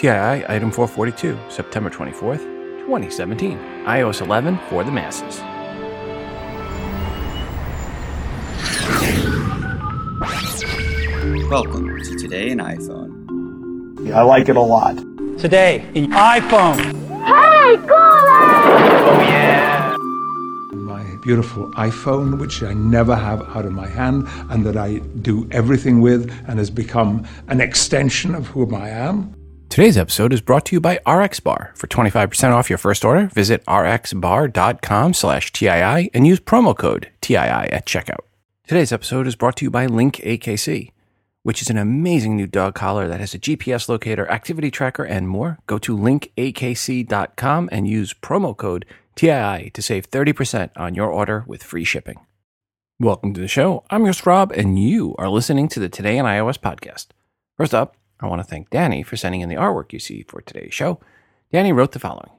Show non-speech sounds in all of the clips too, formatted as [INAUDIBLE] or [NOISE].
TII Item 442, September 24th, 2017. iOS 11 for the masses. Welcome to Today in iPhone. I like it a lot. Today in iPhone. Hey, Gora! Oh, yeah! My beautiful iPhone, which I never have out of my hand and that I do everything with and has become an extension of whom I am. Today's episode is brought to you by RxBar. For 25% off your first order, visit rxbar.com slash TII and use promo code TII at checkout. Today's episode is brought to you by Link AKC, which is an amazing new dog collar that has a GPS locator, activity tracker, and more. Go to linkakc.com and use promo code TII to save 30% on your order with free shipping. Welcome to the show. I'm your host, Rob, and you are listening to the Today in iOS podcast. First up, I want to thank Danny for sending in the artwork you see for today's show. Danny wrote the following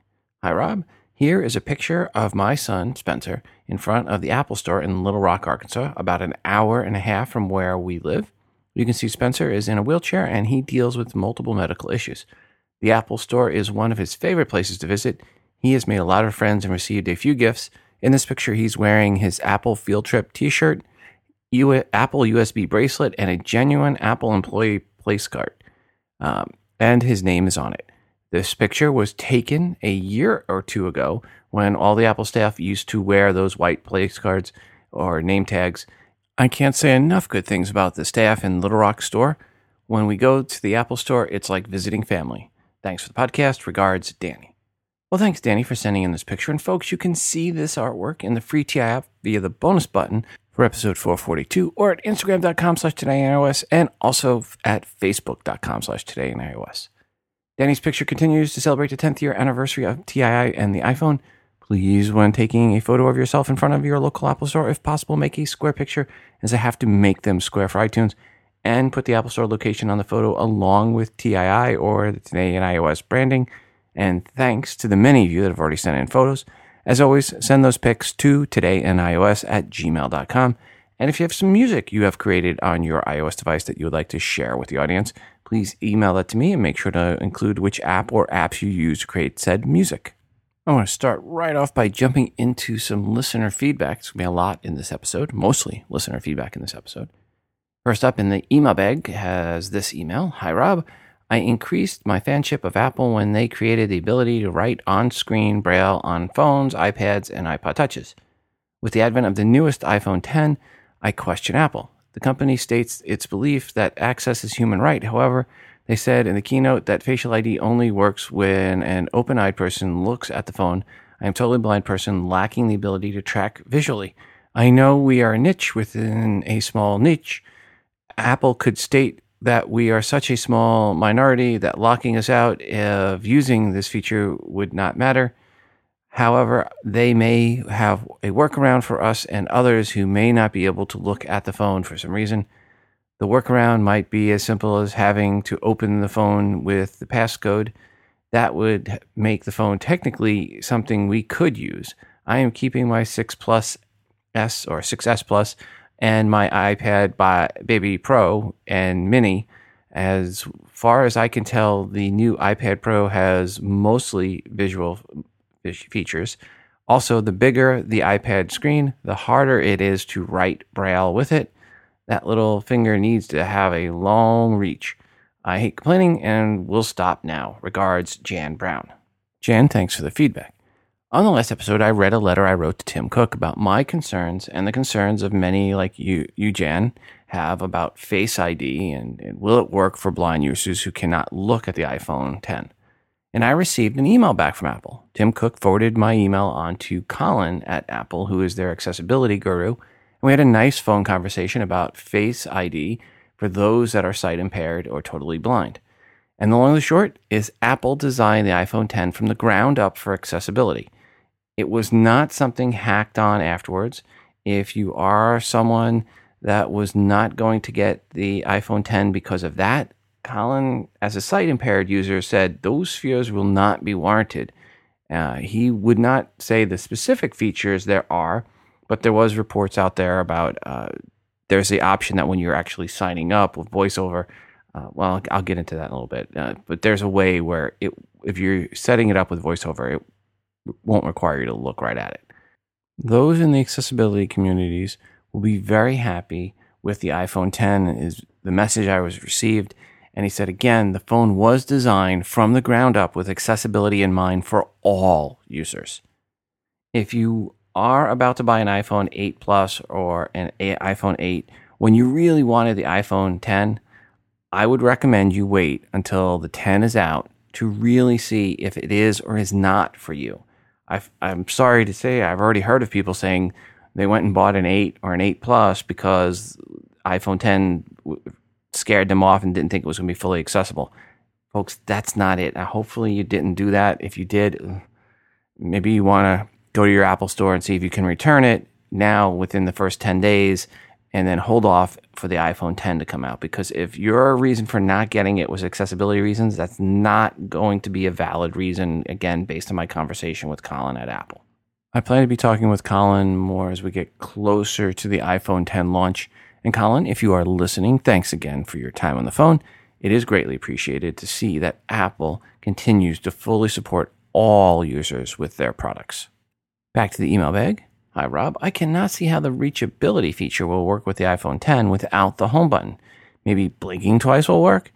Hi, Rob. Here is a picture of my son, Spencer, in front of the Apple Store in Little Rock, Arkansas, about an hour and a half from where we live. You can see Spencer is in a wheelchair and he deals with multiple medical issues. The Apple Store is one of his favorite places to visit. He has made a lot of friends and received a few gifts. In this picture, he's wearing his Apple Field Trip t shirt, U- Apple USB bracelet, and a genuine Apple employee place card. Um, and his name is on it. This picture was taken a year or two ago when all the Apple staff used to wear those white place cards or name tags. I can't say enough good things about the staff in Little Rock store. When we go to the Apple store, it's like visiting family. Thanks for the podcast. Regards, Danny. Well, thanks, Danny, for sending in this picture. And folks, you can see this artwork in the free TI app via the bonus button for episode 442 or at instagram.com slash today in iOS and also at facebook.com slash today in iOS. Danny's picture continues to celebrate the 10th year anniversary of TII and the iPhone. Please, when taking a photo of yourself in front of your local Apple Store, if possible, make a square picture, as I have to make them square for iTunes, and put the Apple Store location on the photo along with TII or the Today in iOS branding. And thanks to the many of you that have already sent in photos. As always, send those pics to todayios at gmail.com. And if you have some music you have created on your iOS device that you would like to share with the audience, please email that to me and make sure to include which app or apps you use to create said music. I want to start right off by jumping into some listener feedback. It's going to be a lot in this episode, mostly listener feedback in this episode. First up in the email bag has this email Hi, Rob. I increased my fanship of Apple when they created the ability to write on screen braille on phones, iPads, and iPod Touches. With the advent of the newest iPhone 10, I question Apple. The company states its belief that access is human right. However, they said in the keynote that facial ID only works when an open eyed person looks at the phone. I am a totally blind person lacking the ability to track visually. I know we are a niche within a small niche. Apple could state that we are such a small minority that locking us out of using this feature would not matter. However, they may have a workaround for us and others who may not be able to look at the phone for some reason. The workaround might be as simple as having to open the phone with the passcode. That would make the phone technically something we could use. I am keeping my 6 Plus S or 6S Plus and my iPad by Baby Pro and Mini. As far as I can tell, the new iPad Pro has mostly visual features. Also, the bigger the iPad screen, the harder it is to write Braille with it. That little finger needs to have a long reach. I hate complaining and will stop now. Regards, Jan Brown. Jan, thanks for the feedback. On the last episode, I read a letter I wrote to Tim Cook about my concerns and the concerns of many like you, you Jan, have about Face ID and, and will it work for blind users who cannot look at the iPhone 10 and I received an email back from Apple. Tim Cook forwarded my email on to Colin at Apple, who is their accessibility guru. And we had a nice phone conversation about Face ID for those that are sight impaired or totally blind. And the long and the short is Apple designed the iPhone 10 from the ground up for accessibility. It was not something hacked on afterwards. If you are someone that was not going to get the iPhone 10 because of that, Colin, as a sight impaired user, said those fears will not be warranted. Uh, he would not say the specific features there are, but there was reports out there about uh, there's the option that when you're actually signing up with VoiceOver, Uh, well, I'll get into that in a little bit. Uh, but there's a way where it, if you're setting it up with VoiceOver, it won't require you to look right at it. Those in the accessibility communities will be very happy with the iPhone 10 is the message I was received. And he said again, the phone was designed from the ground up with accessibility in mind for all users. If you are about to buy an iPhone 8 Plus or an iPhone 8, when you really wanted the iPhone 10, I would recommend you wait until the 10 is out to really see if it is or is not for you. I am sorry to say, I've already heard of people saying they went and bought an 8 or an 8 Plus because iPhone 10 scared them off and didn't think it was going to be fully accessible. Folks, that's not it. Now, hopefully, you didn't do that. If you did, maybe you want to go to your Apple store and see if you can return it now within the first 10 days and then hold off for the iPhone 10 to come out. Because if your reason for not getting it was accessibility reasons, that's not going to be a valid reason, again, based on my conversation with Colin at Apple. I plan to be talking with Colin more as we get closer to the iPhone 10 launch. And Colin, if you are listening, thanks again for your time on the phone. It is greatly appreciated to see that Apple continues to fully support all users with their products. Back to the email bag. Hi, Rob. I cannot see how the reachability feature will work with the iPhone 10 without the home button. Maybe blinking twice will work?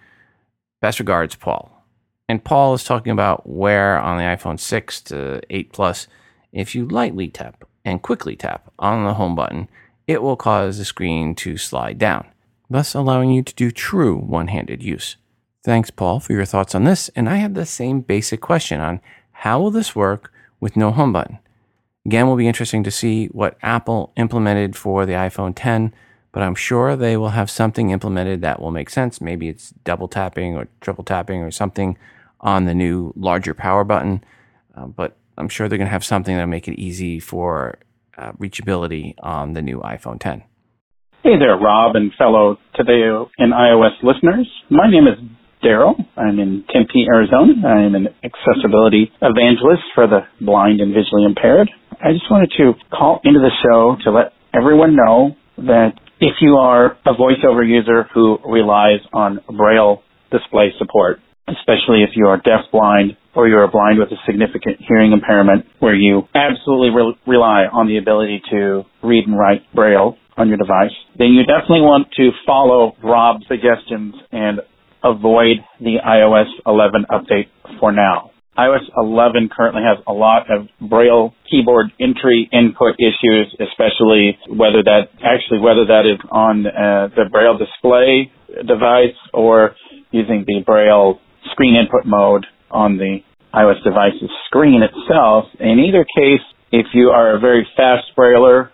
Best regards, Paul. And Paul is talking about where on the iPhone 6 to 8 Plus, if you lightly tap and quickly tap on the home button, it will cause the screen to slide down, thus allowing you to do true one handed use. Thanks, Paul, for your thoughts on this. And I have the same basic question on how will this work with no home button? Again, will be interesting to see what Apple implemented for the iPhone 10, but I'm sure they will have something implemented that will make sense. Maybe it's double tapping or triple tapping or something on the new larger power button, uh, but I'm sure they're going to have something that'll make it easy for uh, reachability on the new iPhone 10. Hey there, Rob and fellow Today in iOS listeners. My name is Daryl. I'm in Tempe, Arizona. I'm an accessibility evangelist for the blind and visually impaired. I just wanted to call into the show to let everyone know that if you are a voiceover user who relies on Braille display support, especially if you are deafblind or you are blind with a significant hearing impairment where you absolutely re- rely on the ability to read and write Braille on your device, then you definitely want to follow Rob's suggestions and avoid the iOS 11 update for now iOS 11 currently has a lot of Braille keyboard entry input issues, especially whether that actually whether that is on uh, the Braille display device or using the Braille screen input mode on the iOS device's screen itself. In either case, if you are a very fast Brailler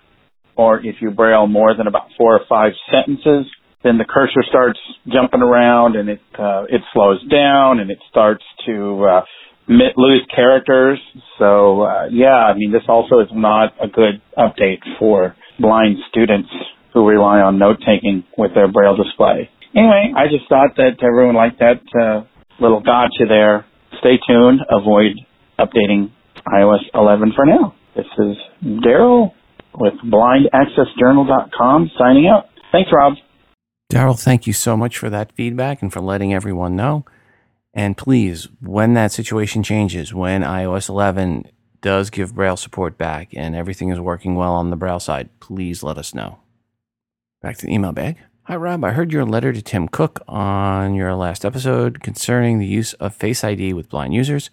or if you Braille more than about four or five sentences, then the cursor starts jumping around and it uh, it slows down and it starts to uh, lose characters. So uh, yeah, I mean this also is not a good update for blind students who rely on note taking with their braille display. Anyway, I just thought that everyone liked that uh, little gotcha there. Stay tuned. Avoid updating iOS 11 for now. This is Daryl with BlindAccessJournal.com signing out. Thanks, Rob. Daryl, thank you so much for that feedback and for letting everyone know. And please, when that situation changes, when iOS 11 does give Braille support back and everything is working well on the Braille side, please let us know. Back to the email bag. Hi, Rob. I heard your letter to Tim Cook on your last episode concerning the use of Face ID with blind users.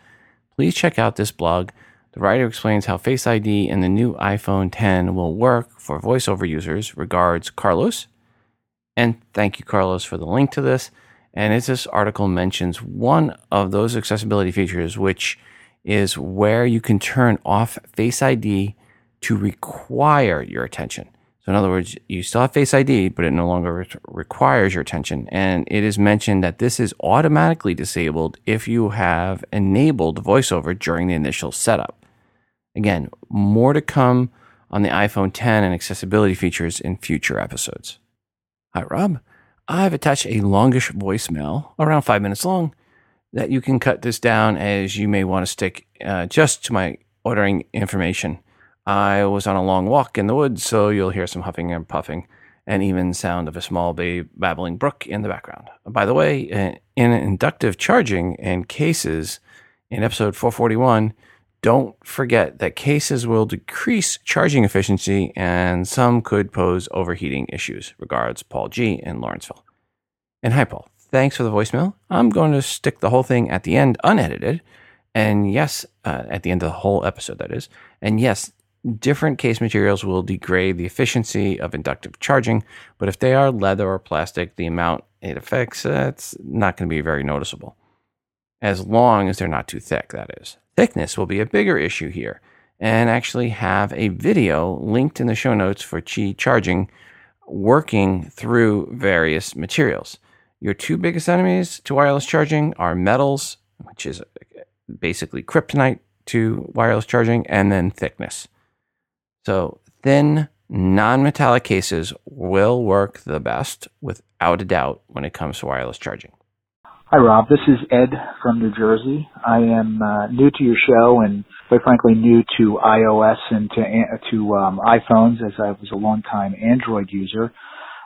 Please check out this blog. The writer explains how Face ID and the new iPhone 10 will work for voiceover users. Regards, Carlos. And thank you, Carlos, for the link to this. And as this article mentions, one of those accessibility features, which is where you can turn off Face ID to require your attention. So, in other words, you still have Face ID, but it no longer re- requires your attention. And it is mentioned that this is automatically disabled if you have enabled VoiceOver during the initial setup. Again, more to come on the iPhone 10 and accessibility features in future episodes. Hi, Rob. I've attached a longish voicemail, around five minutes long, that you can cut this down as you may want to stick uh, just to my ordering information. I was on a long walk in the woods, so you'll hear some huffing and puffing. and even sound of a small babbling brook in the background. By the way, in inductive charging and cases in episode 441, don't forget that cases will decrease charging efficiency and some could pose overheating issues. Regards, Paul G. in Lawrenceville. And hi, Paul. Thanks for the voicemail. I'm going to stick the whole thing at the end unedited. And yes, uh, at the end of the whole episode, that is. And yes, different case materials will degrade the efficiency of inductive charging, but if they are leather or plastic, the amount it affects, uh, it's not going to be very noticeable. As long as they're not too thick, that is. Thickness will be a bigger issue here, and actually have a video linked in the show notes for Qi charging working through various materials. Your two biggest enemies to wireless charging are metals, which is basically kryptonite to wireless charging, and then thickness. So thin, non-metallic cases will work the best without a doubt when it comes to wireless charging. Hi, Rob. This is Ed from New Jersey. I am uh, new to your show and, quite frankly, new to iOS and to to um, iPhones, as I was a long-time Android user.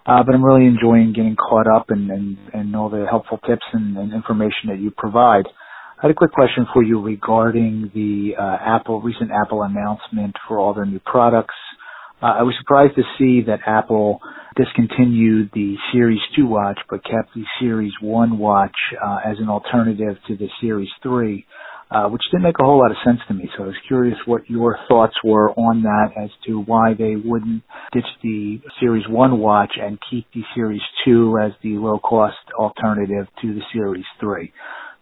Uh, but I'm really enjoying getting caught up and, and, and all the helpful tips and, and information that you provide. I had a quick question for you regarding the uh, Apple recent Apple announcement for all their new products. Uh, I was surprised to see that Apple discontinued the Series 2 watch but kept the Series 1 watch uh, as an alternative to the Series 3, uh, which didn't make a whole lot of sense to me. So I was curious what your thoughts were on that as to why they wouldn't ditch the Series 1 watch and keep the Series 2 as the low cost alternative to the Series 3.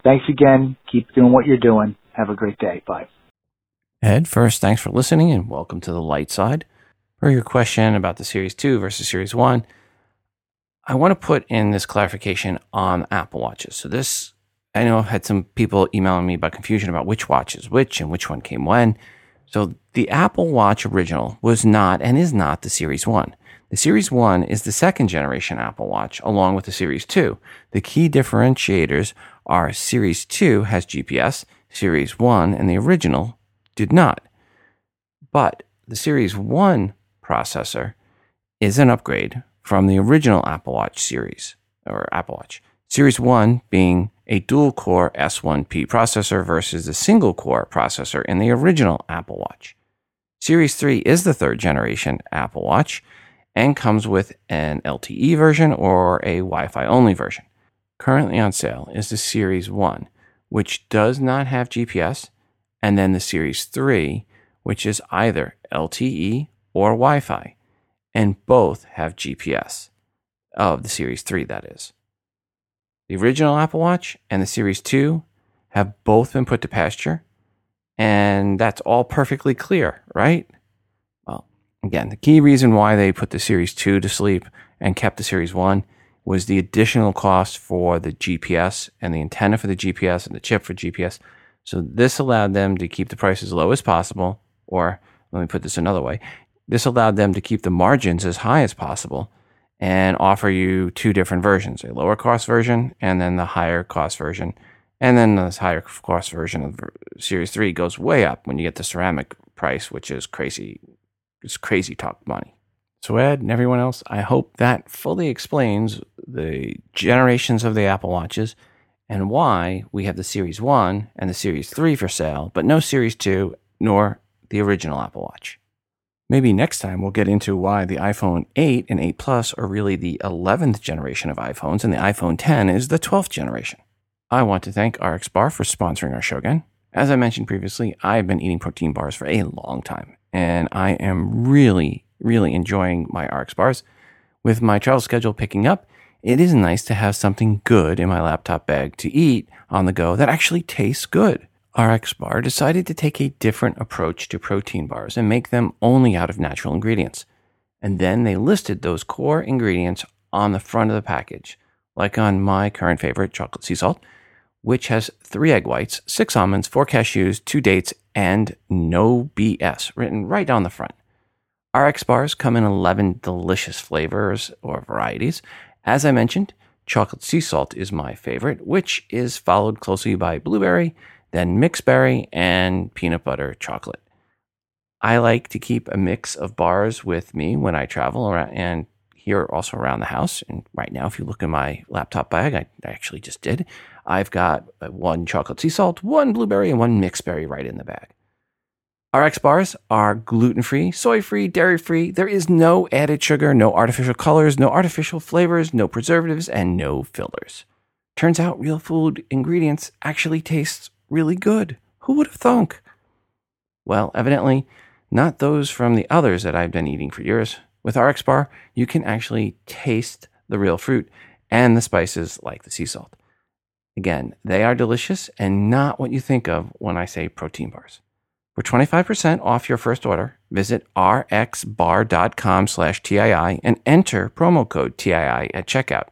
Thanks again. Keep doing what you're doing. Have a great day. Bye. Ed, first, thanks for listening and welcome to the light side. For your question about the Series 2 versus Series 1, I want to put in this clarification on Apple Watches. So, this, I know I've had some people emailing me about confusion about which watch is which and which one came when. So, the Apple Watch original was not and is not the Series 1. The Series 1 is the second generation Apple Watch, along with the Series 2. The key differentiators are Series 2 has GPS, Series 1 and the original did not. But the Series 1 processor is an upgrade from the original Apple Watch series, or Apple Watch. Series 1 being a dual core S1P processor versus the single core processor in the original Apple Watch. Series 3 is the third generation Apple Watch and comes with an LTE version or a Wi Fi only version currently on sale is the Series 1, which does not have GPS, and then the Series 3, which is either LTE or Wi Fi, and both have GPS. Of the Series 3, that is. The original Apple Watch and the Series 2 have both been put to pasture, and that's all perfectly clear, right? Well, again, the key reason why they put the Series 2 to sleep and kept the Series 1 was the additional cost for the GPS and the antenna for the GPS and the chip for GPS. So this allowed them to keep the price as low as possible, or let me put this another way. This allowed them to keep the margins as high as possible and offer you two different versions, a lower cost version and then the higher cost version. And then this higher cost version of Series 3 goes way up when you get the ceramic price, which is crazy. It's crazy talk money. So, Ed and everyone else, I hope that fully explains the generations of the Apple Watches and why we have the Series 1 and the Series 3 for sale, but no Series 2 nor the original Apple Watch. Maybe next time we'll get into why the iPhone 8 and 8 Plus are really the 11th generation of iPhones and the iPhone 10 is the 12th generation. I want to thank RxBar for sponsoring our show again. As I mentioned previously, I've been eating protein bars for a long time, and I am really really enjoying my RX bars. With my travel schedule picking up, it is nice to have something good in my laptop bag to eat on the go that actually tastes good. RX Bar decided to take a different approach to protein bars and make them only out of natural ingredients. And then they listed those core ingredients on the front of the package, like on my current favorite, chocolate sea salt, which has three egg whites, six almonds, four cashews, two dates, and no BS written right on the front. RX bars come in 11 delicious flavors or varieties. As I mentioned, chocolate sea salt is my favorite, which is followed closely by blueberry, then mixed berry, and peanut butter chocolate. I like to keep a mix of bars with me when I travel around, and here also around the house. And right now, if you look in my laptop bag, I, I actually just did. I've got uh, one chocolate sea salt, one blueberry, and one mixed berry right in the bag. RX bars are gluten free, soy free, dairy free. There is no added sugar, no artificial colors, no artificial flavors, no preservatives, and no fillers. Turns out real food ingredients actually taste really good. Who would have thunk? Well, evidently, not those from the others that I've been eating for years. With RX Bar, you can actually taste the real fruit and the spices like the sea salt. Again, they are delicious and not what you think of when I say protein bars. For 25% off your first order, visit rxbar.com slash TII and enter promo code TII at checkout.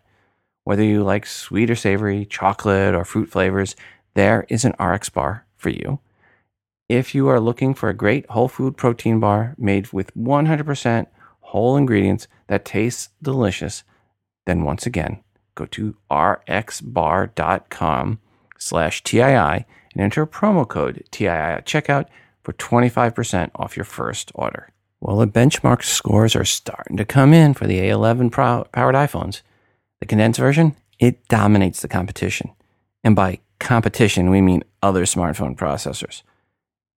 Whether you like sweet or savory, chocolate or fruit flavors, there is an RX bar for you. If you are looking for a great whole food protein bar made with 100% whole ingredients that tastes delicious, then once again, go to rxbar.com slash TII and enter promo code TII at checkout for 25% off your first order. Well, the benchmark scores are starting to come in for the A11 powered iPhones. The condensed version, it dominates the competition. And by competition, we mean other smartphone processors,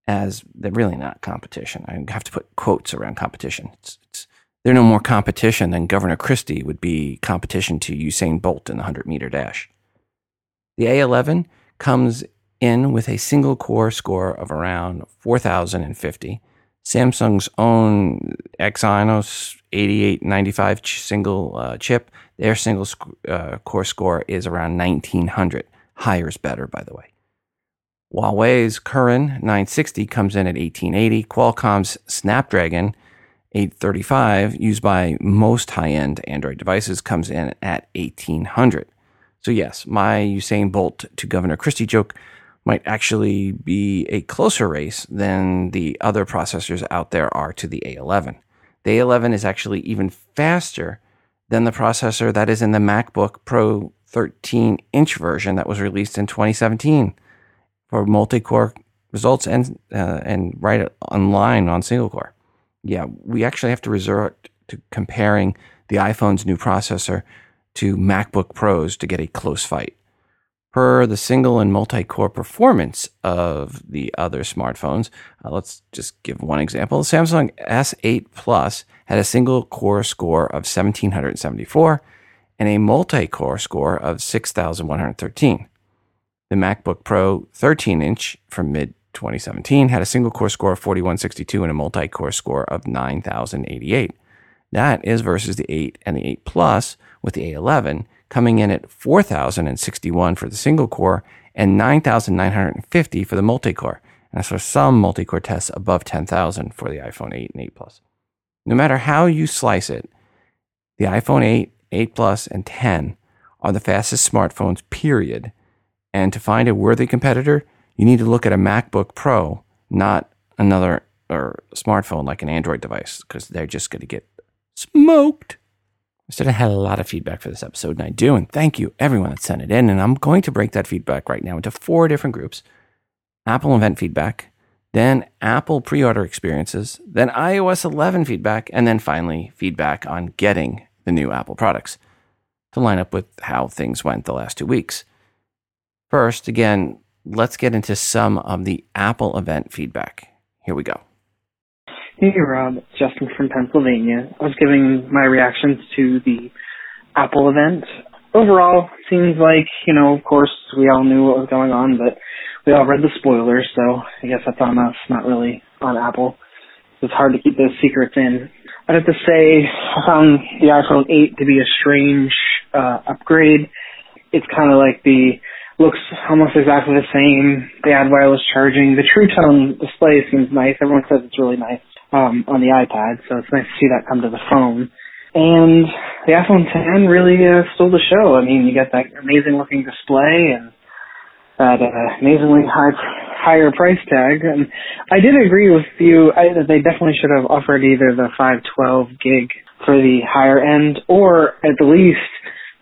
as they're really not competition. I have to put quotes around competition. It's, it's, they're no more competition than Governor Christie would be competition to Usain Bolt in the 100 meter dash. The A11 comes in with a single core score of around 4050. Samsung's own Exynos 8895 single uh, chip, their single uh, core score is around 1900. Higher is better, by the way. Huawei's Kirin 960 comes in at 1880. Qualcomm's Snapdragon 835, used by most high end Android devices, comes in at 1800. So, yes, my Usain Bolt to Governor Christie joke might actually be a closer race than the other processors out there are to the A11. The A11 is actually even faster than the processor that is in the MacBook Pro 13 inch version that was released in 2017 for multi-core results and uh, and right online on single core. Yeah, we actually have to resort to comparing the iPhone's new processor to MacBook Pros to get a close fight per the single and multi-core performance of the other smartphones. Uh, let's just give one example. The Samsung S8 Plus had a single core score of 1774 and a multi-core score of 6113. The MacBook Pro 13 inch from mid 2017 had a single core score of 4162 and a multi core score of 9088. That is versus the 8 and the 8 Plus with the A11 coming in at 4,061 for the single core and 9,950 for the multi core. And I saw some multi core tests above 10,000 for the iPhone 8 and 8 Plus. No matter how you slice it, the iPhone 8, 8 Plus, and 10 are the fastest smartphones, period. And to find a worthy competitor, you need to look at a MacBook Pro, not another or smartphone like an Android device, because they're just going to get smoked. I said I had a lot of feedback for this episode, and I do. And thank you, everyone that sent it in. And I'm going to break that feedback right now into four different groups Apple event feedback, then Apple pre order experiences, then iOS 11 feedback, and then finally feedback on getting the new Apple products to line up with how things went the last two weeks. First, again, let's get into some of the Apple event feedback. Here we go. Hey Rob, Justin from Pennsylvania. I was giving my reactions to the Apple event. Overall, seems like, you know, of course, we all knew what was going on, but we all read the spoilers, so I guess that's on us, not really on Apple. It's hard to keep those secrets in. I'd have to say, I found the iPhone 8 to be a strange uh, upgrade. It's kind of like the looks almost exactly the same. They add wireless charging. The True Tone display seems nice. Everyone says it's really nice um, on the iPad, so it's nice to see that come to the phone. And the iPhone 10 really uh, stole the show. I mean, you got that amazing looking display and that uh, amazingly high higher price tag. And I did agree with you that they definitely should have offered either the 512 gig for the higher end, or at least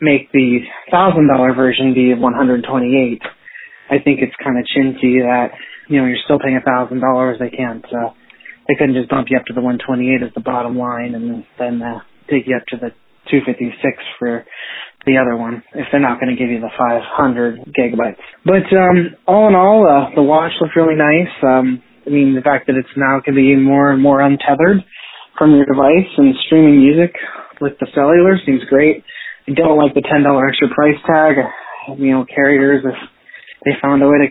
make the thousand dollar version be 128. I think it's kind of chintzy that you know you're still paying a thousand dollars. They can't. Uh, they couldn't just bump you up to the 128 as the bottom line and then uh, take you up to the 256 for the other one if they're not going to give you the 500 gigabytes. But um, all in all, uh, the watch looked really nice. Um, I mean, the fact that it's now to be more and more untethered from your device and streaming music with the cellular seems great. I don't like the $10 extra price tag. You know, carriers, if they found a way to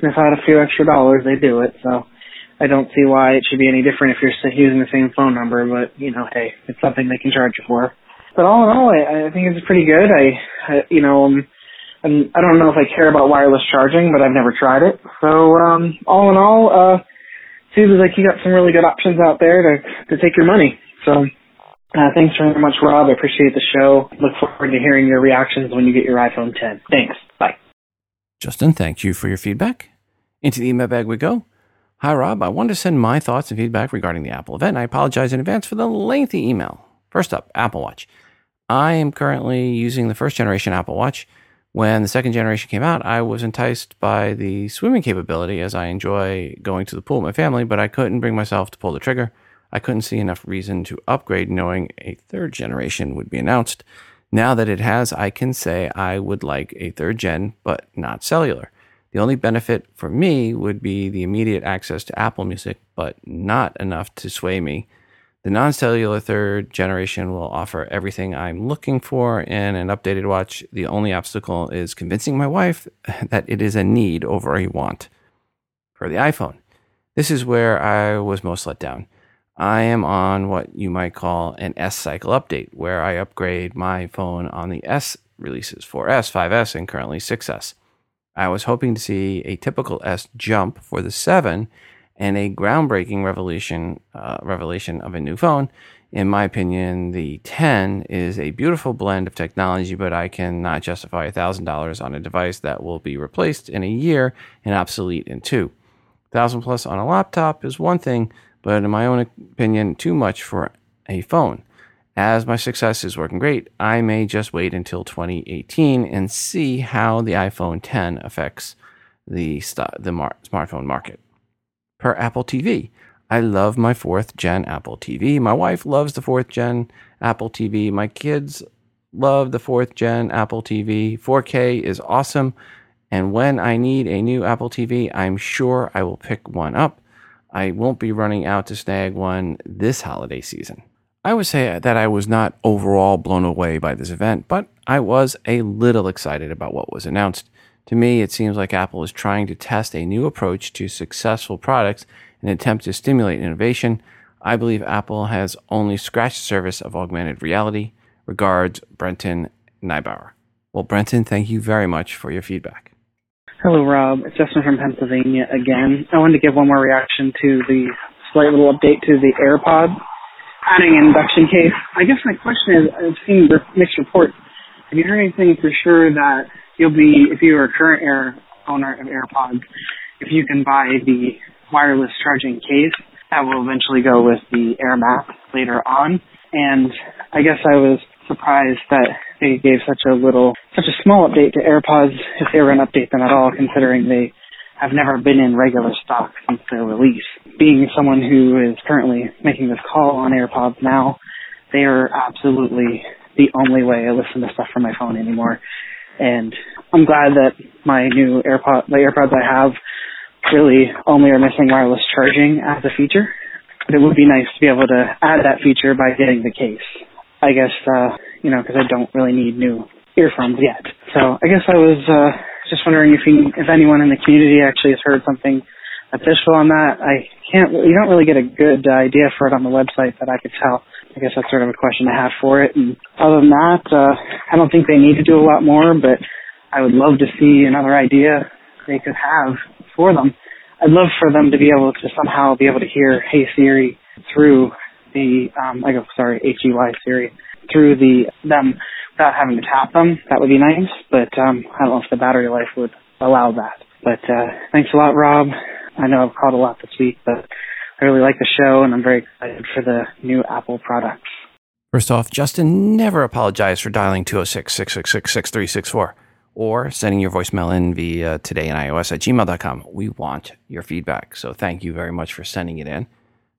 sniff out a few extra dollars, they do it. So I don't see why it should be any different if you're using the same phone number. But you know, hey, it's something they can charge you for. But all in all, I, I think it's pretty good. I, I you know, um, I'm, I don't know if I care about wireless charging, but I've never tried it. So um, all in all, uh, seems like you got some really good options out there to to take your money. So. Uh, thanks very much, Rob. I appreciate the show. Look forward to hearing your reactions when you get your iPhone 10. Thanks. Bye. Justin, thank you for your feedback. Into the email bag we go. Hi, Rob. I wanted to send my thoughts and feedback regarding the Apple event. I apologize in advance for the lengthy email. First up, Apple Watch. I am currently using the first generation Apple Watch. When the second generation came out, I was enticed by the swimming capability as I enjoy going to the pool with my family, but I couldn't bring myself to pull the trigger. I couldn't see enough reason to upgrade knowing a third generation would be announced. Now that it has, I can say I would like a third gen, but not cellular. The only benefit for me would be the immediate access to Apple Music, but not enough to sway me the non cellular third generation will offer everything I'm looking for in an updated watch. The only obstacle is convincing my wife [LAUGHS] that it is a need over a want. For the iPhone, this is where I was most let down. I am on what you might call an S cycle update, where I upgrade my phone on the S releases 4S, 5S, and currently 6S. I was hoping to see a typical S jump for the 7 and a groundbreaking revelation uh, revelation of a new phone. In my opinion, the 10 is a beautiful blend of technology, but I cannot justify $1,000 on a device that will be replaced in a year and obsolete in two. 1000 plus on a laptop is one thing, but in my own opinion, too much for a phone. As my 6S is working great, I may just wait until 2018 and see how the iPhone 10 affects the, st- the mar- smartphone market per Apple TV. I love my fourth gen Apple TV. My wife loves the fourth gen Apple TV. My kids love the fourth gen Apple TV. 4K is awesome. And when I need a new Apple TV, I'm sure I will pick one up. I won't be running out to snag one this holiday season. I would say that I was not overall blown away by this event, but I was a little excited about what was announced. To me, it seems like Apple is trying to test a new approach to successful products in an attempt to stimulate innovation. I believe Apple has only scratched the surface of augmented reality. Regards, Brenton Neibauer. Well, Brenton, thank you very much for your feedback. Hello, Rob. It's Justin from Pennsylvania again. I wanted to give one more reaction to the slight little update to the AirPod, adding an induction case. I guess my question is, I've seen mixed reports. Have you heard anything for sure that you'll be, if you are a current Air owner of AirPods, if you can buy the wireless charging case, that will eventually go with the AirMap later on. And I guess I was surprised that they gave such a little, such a small update to AirPods if they were going update them at all, considering they have never been in regular stock since their release. Being someone who is currently making this call on AirPods now, they are absolutely the only way I listen to stuff from my phone anymore. And I'm glad that my new AirPod, the AirPods I have, really only are missing wireless charging as a feature. But it would be nice to be able to add that feature by getting the case. I guess, uh, you know, because I don't really need new earphones yet. So I guess I was uh, just wondering if you, if anyone in the community actually has heard something official on that. I can't. You don't really get a good idea for it on the website that I could tell. I guess that's sort of a question I have for it. And other than that, uh, I don't think they need to do a lot more, but I would love to see another idea they could have for them. I'd love for them to be able to somehow be able to hear Hey Siri through the, um, like, sorry, H-E-Y Siri, through the, them without having to tap them. That would be nice, but, um, I don't know if the battery life would allow that. But, uh, thanks a lot, Rob. I know I've called a lot this week, but I really like the show, and I'm very excited for the new Apple products. First off, Justin never apologized for dialing 206 666 6364 or sending your voicemail in via today in iOS at gmail.com. We want your feedback. So thank you very much for sending it in.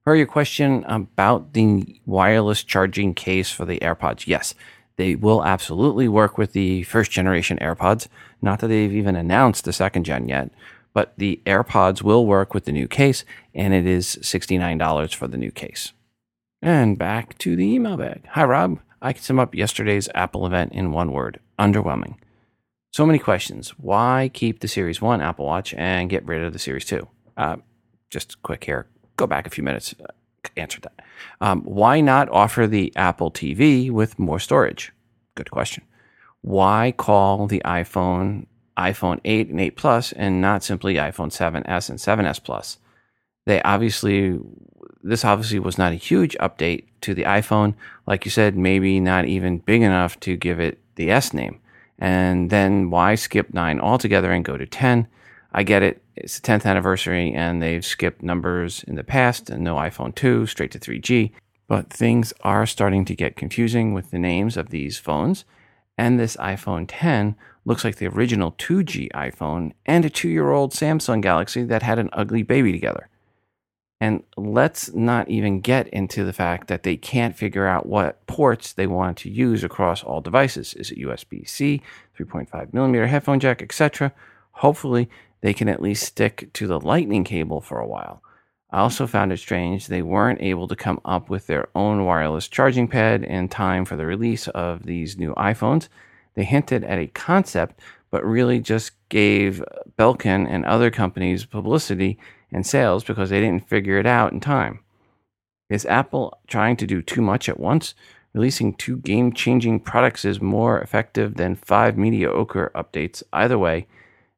For your question about the wireless charging case for the AirPods, yes, They will absolutely work with the first generation AirPods. Not that they've even announced the second gen yet, but the AirPods will work with the new case, and it is $69 for the new case. And back to the email bag. Hi, Rob. I can sum up yesterday's Apple event in one word underwhelming. So many questions. Why keep the Series 1 Apple Watch and get rid of the Series 2? Uh, just quick here. Go back a few minutes. Uh, answer that. Um, why not offer the Apple TV with more storage? Good question. Why call the iPhone iPhone 8 and 8 Plus and not simply iPhone 7s and 7s Plus? They obviously, this obviously was not a huge update to the iPhone. Like you said, maybe not even big enough to give it the S name. And then why skip 9 altogether and go to 10? I get it. It's the 10th anniversary and they've skipped numbers in the past and no iPhone 2, straight to 3G. But things are starting to get confusing with the names of these phones. And this iPhone 10 looks like the original 2G iPhone and a two year old Samsung Galaxy that had an ugly baby together. And let's not even get into the fact that they can't figure out what ports they want to use across all devices. Is it USB C, 3.5 millimeter headphone jack, etc.? Hopefully, they can at least stick to the lightning cable for a while. I also found it strange they weren't able to come up with their own wireless charging pad in time for the release of these new iPhones. They hinted at a concept, but really just gave Belkin and other companies publicity and sales because they didn't figure it out in time. Is Apple trying to do too much at once? Releasing two game changing products is more effective than five mediocre updates. Either way,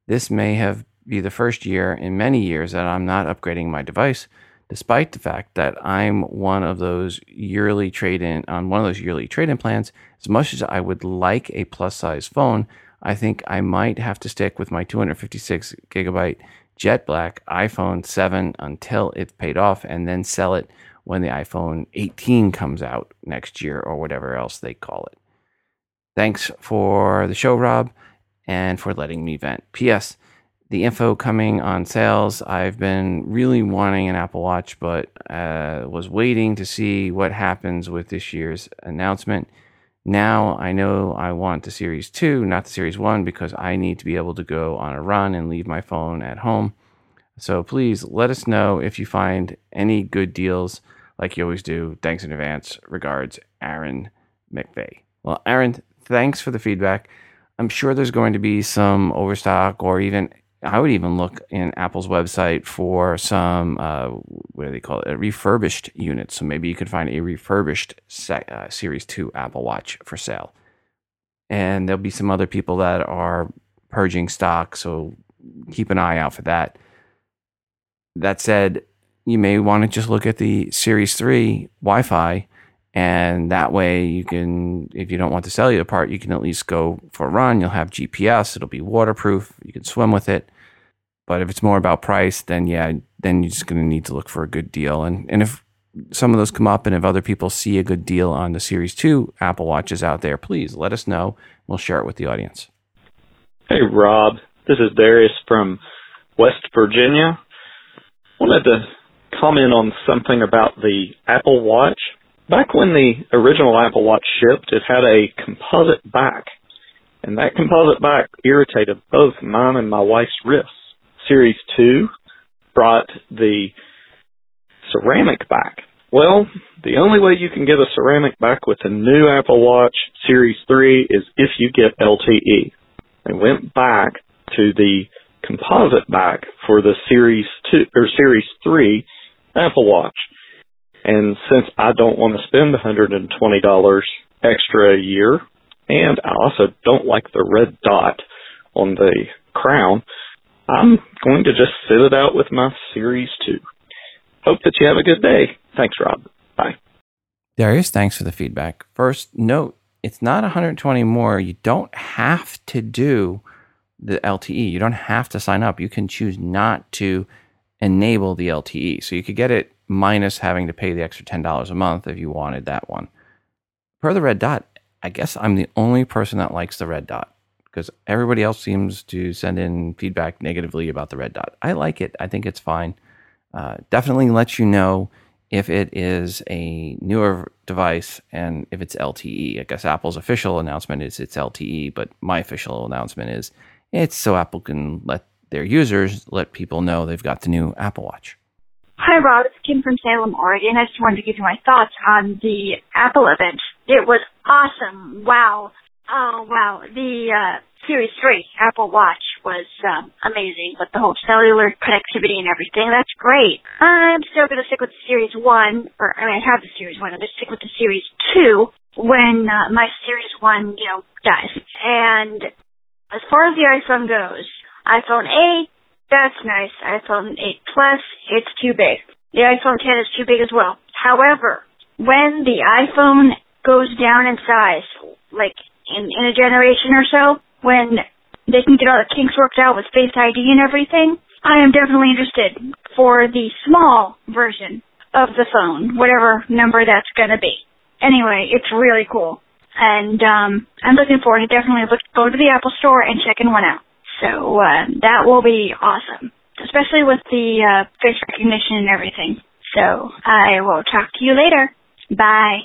this may have be the first year in many years that I'm not upgrading my device, despite the fact that I'm one of those yearly trade in on one of those yearly trade in plans. As much as I would like a plus size phone, I think I might have to stick with my 256 gigabyte jet black iPhone 7 until it's paid off and then sell it when the iPhone 18 comes out next year or whatever else they call it. Thanks for the show, Rob, and for letting me vent. P.S. The info coming on sales. I've been really wanting an Apple Watch, but uh, was waiting to see what happens with this year's announcement. Now I know I want the Series 2, not the Series 1, because I need to be able to go on a run and leave my phone at home. So please let us know if you find any good deals like you always do. Thanks in advance. Regards, Aaron McVeigh. Well, Aaron, thanks for the feedback. I'm sure there's going to be some overstock or even I would even look in Apple's website for some uh, what do they call it? A refurbished units. So maybe you could find a refurbished uh, Series Two Apple Watch for sale. And there'll be some other people that are purging stock, so keep an eye out for that. That said, you may want to just look at the Series 3 Wi Fi, and that way you can, if you don't want the cellular part, you can at least go for a run. You'll have GPS, it'll be waterproof, you can swim with it. But if it's more about price, then yeah, then you're just going to need to look for a good deal. And and if some of those come up, and if other people see a good deal on the Series Two Apple Watches out there, please let us know. We'll share it with the audience. Hey Rob, this is Darius from West Virginia. Wanted to comment on something about the Apple Watch. Back when the original Apple Watch shipped, it had a composite back, and that composite back irritated both mine and my wife's wrists. Series 2 brought the ceramic back. Well, the only way you can get a ceramic back with the new Apple Watch Series 3 is if you get LTE. They went back to the composite back for the Series 2 or Series 3 Apple Watch. And since I don't want to spend $120 extra a year, and I also don't like the red dot on the crown, I'm going to just sit it out with my Series 2. Hope that you have a good day. Thanks, Rob. Bye. Darius, thanks for the feedback. First, note it's not 120 more. You don't have to do the LTE. You don't have to sign up. You can choose not to enable the LTE. So you could get it minus having to pay the extra $10 a month if you wanted that one. Per the red dot, I guess I'm the only person that likes the red dot because everybody else seems to send in feedback negatively about the red dot. I like it. I think it's fine. Uh, definitely lets you know if it is a newer device and if it's LTE. I guess Apple's official announcement is it's LTE, but my official announcement is it's so Apple can let their users let people know they've got the new Apple Watch. Hi, Rob. It's Kim from Salem, Oregon. I just wanted to give you my thoughts on the Apple event. It was awesome. Wow. Oh, wow. The uh, Series 3 Apple Watch was um, amazing with the whole cellular connectivity and everything. That's great. I'm still going to stick with the Series 1, or I mean, I have the Series 1. I'm going to stick with the Series 2 when uh, my Series 1, you know, dies. And as far as the iPhone goes, iPhone 8, that's nice. iPhone 8 Plus, it's too big. The iPhone 10 is too big as well. However, when the iPhone goes down in size, like in, in a generation or so, when they can get all the kinks worked out with Face ID and everything, I am definitely interested for the small version of the phone, whatever number that's going to be. Anyway, it's really cool. And um, I'm looking forward to definitely look, go to the Apple Store and checking one out. So uh, that will be awesome, especially with the uh, face recognition and everything. So I will talk to you later. Bye.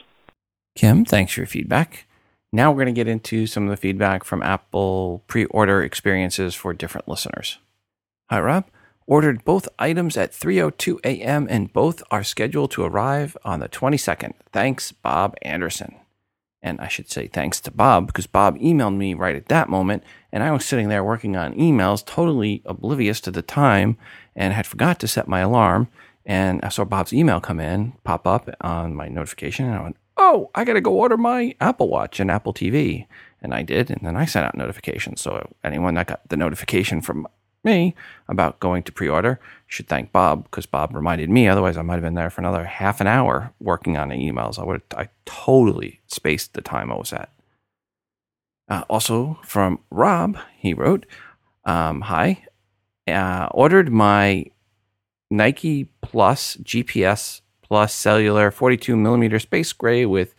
Kim, thanks for your feedback. Now we're going to get into some of the feedback from Apple pre order experiences for different listeners. Hi, Rob. Ordered both items at 3:02 a.m. and both are scheduled to arrive on the 22nd. Thanks, Bob Anderson. And I should say thanks to Bob because Bob emailed me right at that moment and I was sitting there working on emails totally oblivious to the time and had forgot to set my alarm and I saw Bob's email come in, pop up on my notification and I went, oh, I got to go order my Apple Watch and Apple TV. And I did. And then I sent out notifications. So anyone that got the notification from me about going to pre order should thank Bob because Bob reminded me. Otherwise, I might have been there for another half an hour working on emails. I would I totally spaced the time I was at. Uh, also from Rob, he wrote, um, "Hi, uh, ordered my Nike Plus GPS Plus cellular 42 millimeter space gray with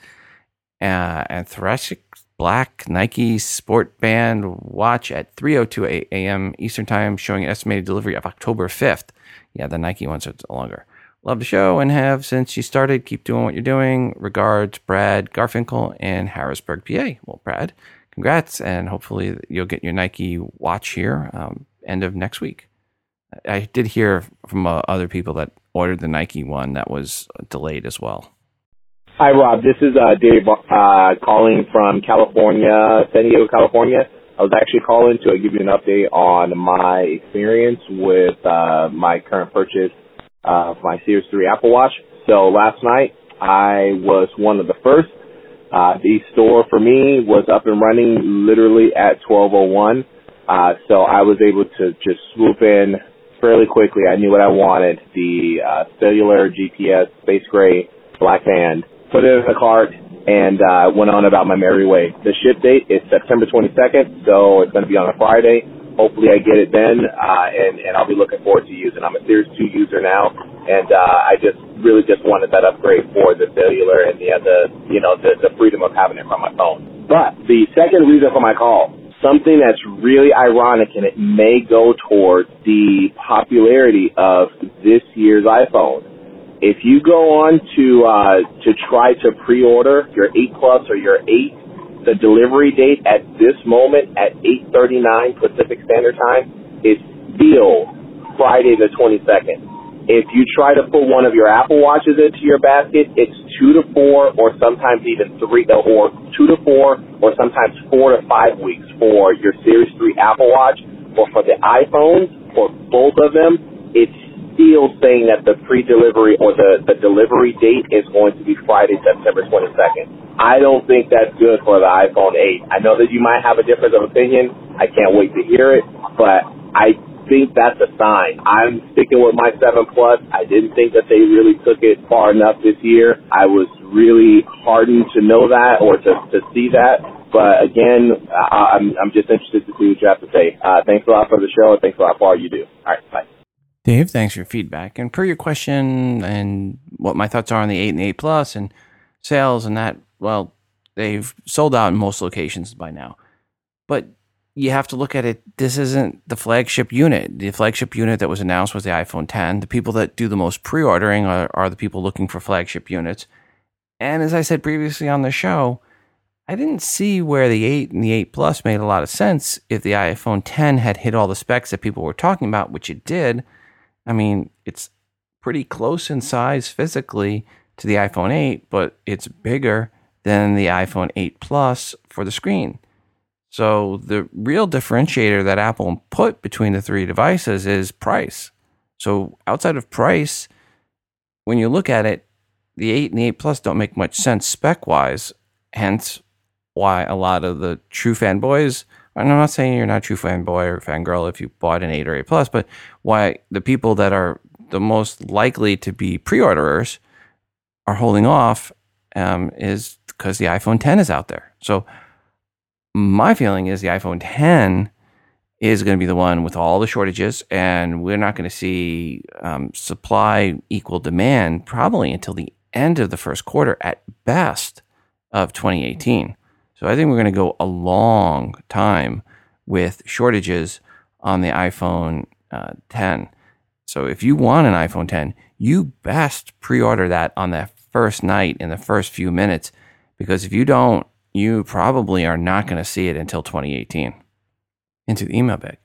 uh, anthracite black Nike Sport Band watch at 3:02 a.m. Eastern Time, showing an estimated delivery of October 5th. Yeah, the Nike ones are longer. Love the show and have since you started. Keep doing what you're doing. Regards, Brad Garfinkel in Harrisburg, PA. Well, Brad, congrats, and hopefully you'll get your Nike watch here um, end of next week. I did hear from uh, other people that ordered the Nike one that was delayed as well. Hi, Rob. This is uh, Dave uh, calling from California, San Diego, California. I was actually calling to give you an update on my experience with uh, my current purchase of my Series 3 Apple Watch. So last night I was one of the first. Uh, the store for me was up and running literally at 12:01. Uh, so I was able to just swoop in fairly quickly. I knew what I wanted: the uh, cellular GPS space gray black band. Put it in the cart and uh, went on about my merry way. The ship date is September 22nd, so it's going to be on a Friday. Hopefully, I get it then, uh, and and I'll be looking forward to using. I'm a Series 2 user now, and uh, I just really just wanted that upgrade for the cellular and the other, you know, the the freedom of having it from my phone. But the second reason for my call something that's really ironic and it may go towards the popularity of this year's iPhone. If you go on to uh, to try to pre-order your 8 Plus or your 8, the delivery date at this moment at 8:39 Pacific Standard Time is still Friday the 22nd. If you try to put one of your Apple Watches into your basket, it's two to four, or sometimes even three, uh, or two to four, or sometimes four to five weeks for your Series 3 Apple Watch. Or for the iPhones, for both of them, it's still saying that the pre-delivery or the, the delivery date is going to be Friday, September 22nd. I don't think that's good for the iPhone 8. I know that you might have a difference of opinion. I can't wait to hear it, but I think that's a sign. I'm sticking with my 7 Plus. I didn't think that they really took it far enough this year. I was really heartened to know that or to, to see that. But again, I, I'm, I'm just interested to see what you have to say. Uh, thanks a lot for the show and thanks a lot for all you do. All right, bye. Dave, thanks for your feedback. And per your question and what my thoughts are on the 8 and the 8 Plus and sales and that, well, they've sold out in most locations by now. But you have to look at it. This isn't the flagship unit. The flagship unit that was announced was the iPhone 10. The people that do the most pre ordering are, are the people looking for flagship units. And as I said previously on the show, I didn't see where the 8 and the 8 Plus made a lot of sense if the iPhone 10 had hit all the specs that people were talking about, which it did. I mean, it's pretty close in size physically to the iPhone 8, but it's bigger than the iPhone 8 Plus for the screen. So the real differentiator that Apple put between the three devices is price. So outside of price, when you look at it, the 8 and the 8 Plus don't make much sense spec wise. Hence, why a lot of the true fanboys, I'm not saying you're not a true fanboy or fangirl if you bought an 8 or 8 Plus, but why the people that are the most likely to be pre orderers are holding off um, is because the iPhone 10 is out there. So, my feeling is the iPhone 10 is going to be the one with all the shortages, and we're not going to see um, supply equal demand probably until the end of the first quarter at best of 2018. So I think we're going to go a long time with shortages on the iPhone uh, 10. So if you want an iPhone 10, you best pre-order that on the first night in the first few minutes because if you don't, you probably are not going to see it until 2018. Into the email bag.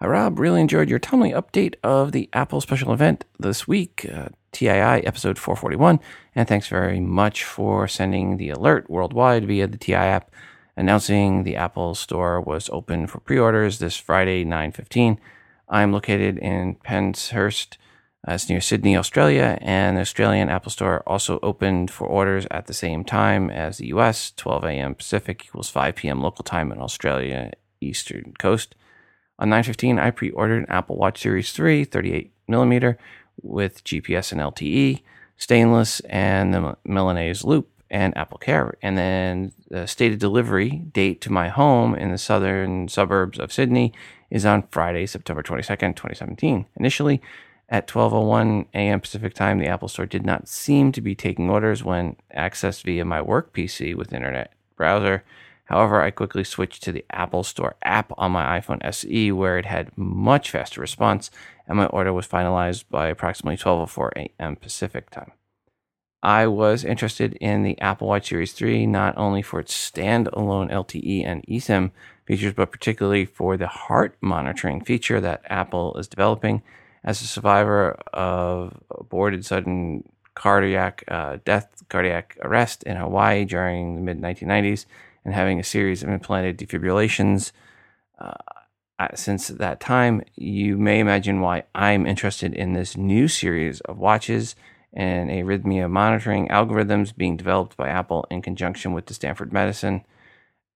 Hi, Rob. Really enjoyed your timely update of the Apple special event this week, uh, TII episode 441. And thanks very much for sending the alert worldwide via the TI app announcing the Apple Store was open for pre orders this Friday, 9.15. I'm located in Penshurst. Uh, near Sydney, Australia, and the Australian Apple Store also opened for orders at the same time as the US, 12 a.m. Pacific equals 5 p.m. local time in Australia, Eastern Coast. On 9:15, I pre-ordered an Apple Watch Series 3, 38 millimeter, with GPS and LTE, stainless, and the Milanese loop and Apple Care. And then the stated delivery date to my home in the southern suburbs of Sydney is on Friday, September 22nd, 2017. Initially, at 12:01 a.m. Pacific Time, the Apple Store did not seem to be taking orders when accessed via my work PC with internet browser. However, I quickly switched to the Apple Store app on my iPhone SE, where it had much faster response, and my order was finalized by approximately 12:04 a.m. Pacific time. I was interested in the Apple Watch Series 3 not only for its standalone LTE and eSIM features, but particularly for the heart monitoring feature that Apple is developing. As a survivor of aborted sudden cardiac uh, death, cardiac arrest in Hawaii during the mid 1990s, and having a series of implanted defibrillations uh, since that time, you may imagine why I'm interested in this new series of watches and arrhythmia monitoring algorithms being developed by Apple in conjunction with the Stanford Medicine.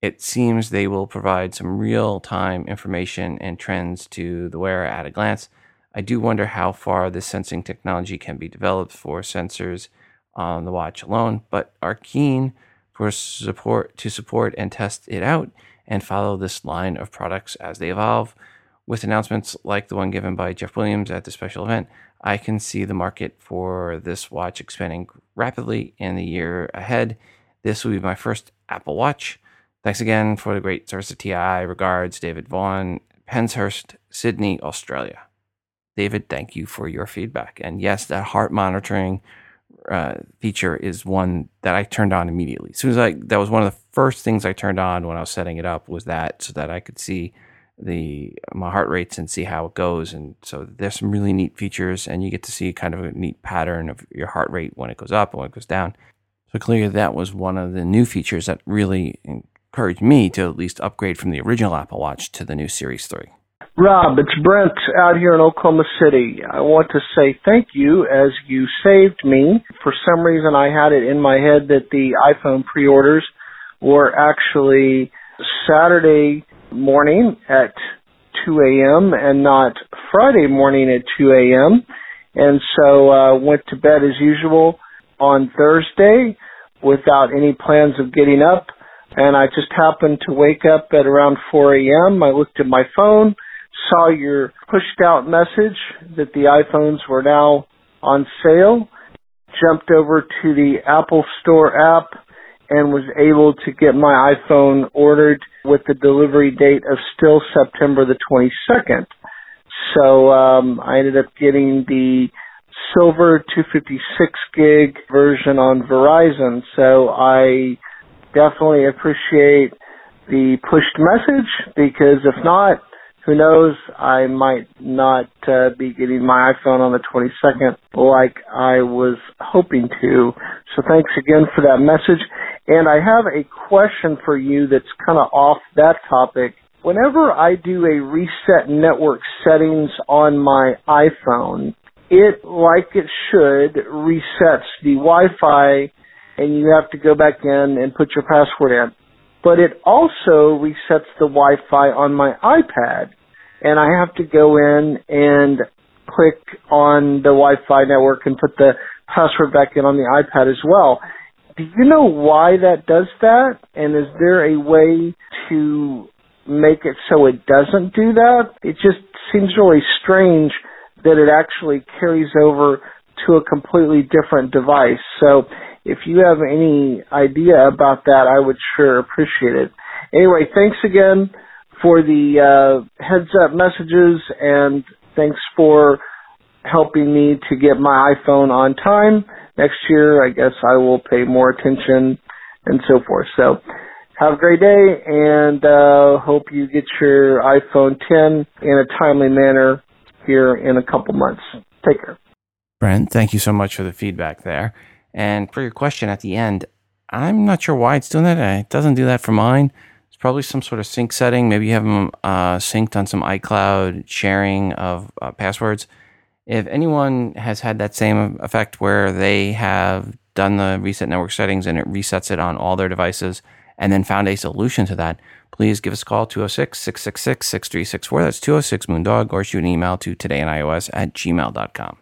It seems they will provide some real time information and trends to the wearer at a glance. I do wonder how far this sensing technology can be developed for sensors on the watch alone, but are keen for support to support and test it out and follow this line of products as they evolve. With announcements like the one given by Jeff Williams at the special event, I can see the market for this watch expanding rapidly in the year ahead. This will be my first Apple Watch. Thanks again for the great service of TI. Regards, David Vaughan, Penshurst, Sydney, Australia. David, thank you for your feedback. And yes, that heart monitoring uh, feature is one that I turned on immediately. As soon as I, that was one of the first things I turned on when I was setting it up was that so that I could see the my heart rates and see how it goes. And so there's some really neat features, and you get to see kind of a neat pattern of your heart rate when it goes up and when it goes down. So clearly, that was one of the new features that really encouraged me to at least upgrade from the original Apple Watch to the new Series 3. Rob, it's Brent out here in Oklahoma City. I want to say thank you as you saved me. For some reason, I had it in my head that the iPhone pre-orders were actually Saturday morning at 2 a.m. and not Friday morning at 2 a.m. And so uh, went to bed as usual on Thursday without any plans of getting up. And I just happened to wake up at around 4 a.m. I looked at my phone saw your pushed out message that the iPhones were now on sale, jumped over to the Apple Store app and was able to get my iPhone ordered with the delivery date of still September the 22nd. So um, I ended up getting the silver 256 gig version on Verizon. So I definitely appreciate the pushed message because if not, who knows, I might not uh, be getting my iPhone on the 22nd like I was hoping to. So thanks again for that message. And I have a question for you that's kind of off that topic. Whenever I do a reset network settings on my iPhone, it, like it should, resets the Wi-Fi and you have to go back in and put your password in but it also resets the Wi-Fi on my iPad, and I have to go in and click on the Wi-Fi network and put the password back in on the iPad as well. Do you know why that does that? And is there a way to make it so it doesn't do that? It just seems really strange that it actually carries over to a completely different device. So if you have any idea about that, I would sure appreciate it. Anyway, thanks again for the uh, heads up messages and thanks for helping me to get my iPhone on time. Next year, I guess I will pay more attention and so forth. So have a great day and uh, hope you get your iPhone 10 in a timely manner here in a couple months. Take care. Brent, thank you so much for the feedback there. And for your question at the end, I'm not sure why it's doing that. It doesn't do that for mine. It's probably some sort of sync setting. Maybe you have them uh, synced on some iCloud sharing of uh, passwords. If anyone has had that same effect where they have done the reset network settings and it resets it on all their devices and then found a solution to that, please give us a call 206 666 6364. That's 206 Moondog or shoot an email to todayinios at gmail.com.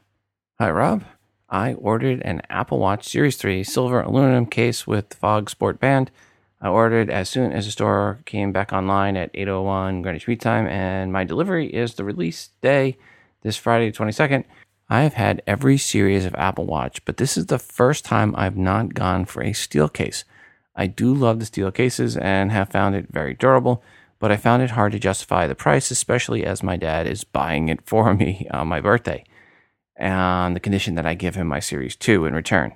Hi, Rob. I ordered an Apple Watch Series 3 silver aluminum case with Fog Sport Band. I ordered as soon as the store came back online at 8:01 Greenwich Mean Time, and my delivery is the release day, this Friday, 22nd. I have had every series of Apple Watch, but this is the first time I've not gone for a steel case. I do love the steel cases and have found it very durable, but I found it hard to justify the price, especially as my dad is buying it for [LAUGHS] me on my birthday on the condition that I give him my Series 2 in return.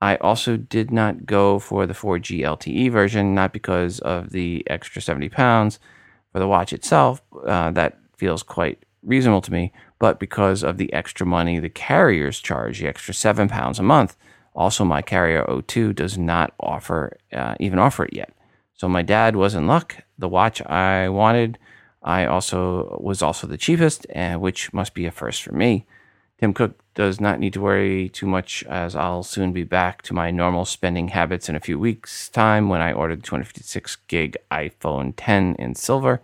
I also did not go for the 4G LTE version, not because of the extra 70 pounds for the watch itself. Uh, that feels quite reasonable to me, but because of the extra money the carriers charge, the extra seven pounds a month. Also, my carrier O2 does not offer, uh, even offer it yet. So my dad was in luck. The watch I wanted, I also was also the cheapest, and which must be a first for me. Tim Cook does not need to worry too much as I'll soon be back to my normal spending habits in a few weeks' time when I order the 256 gig iPhone 10 in silver.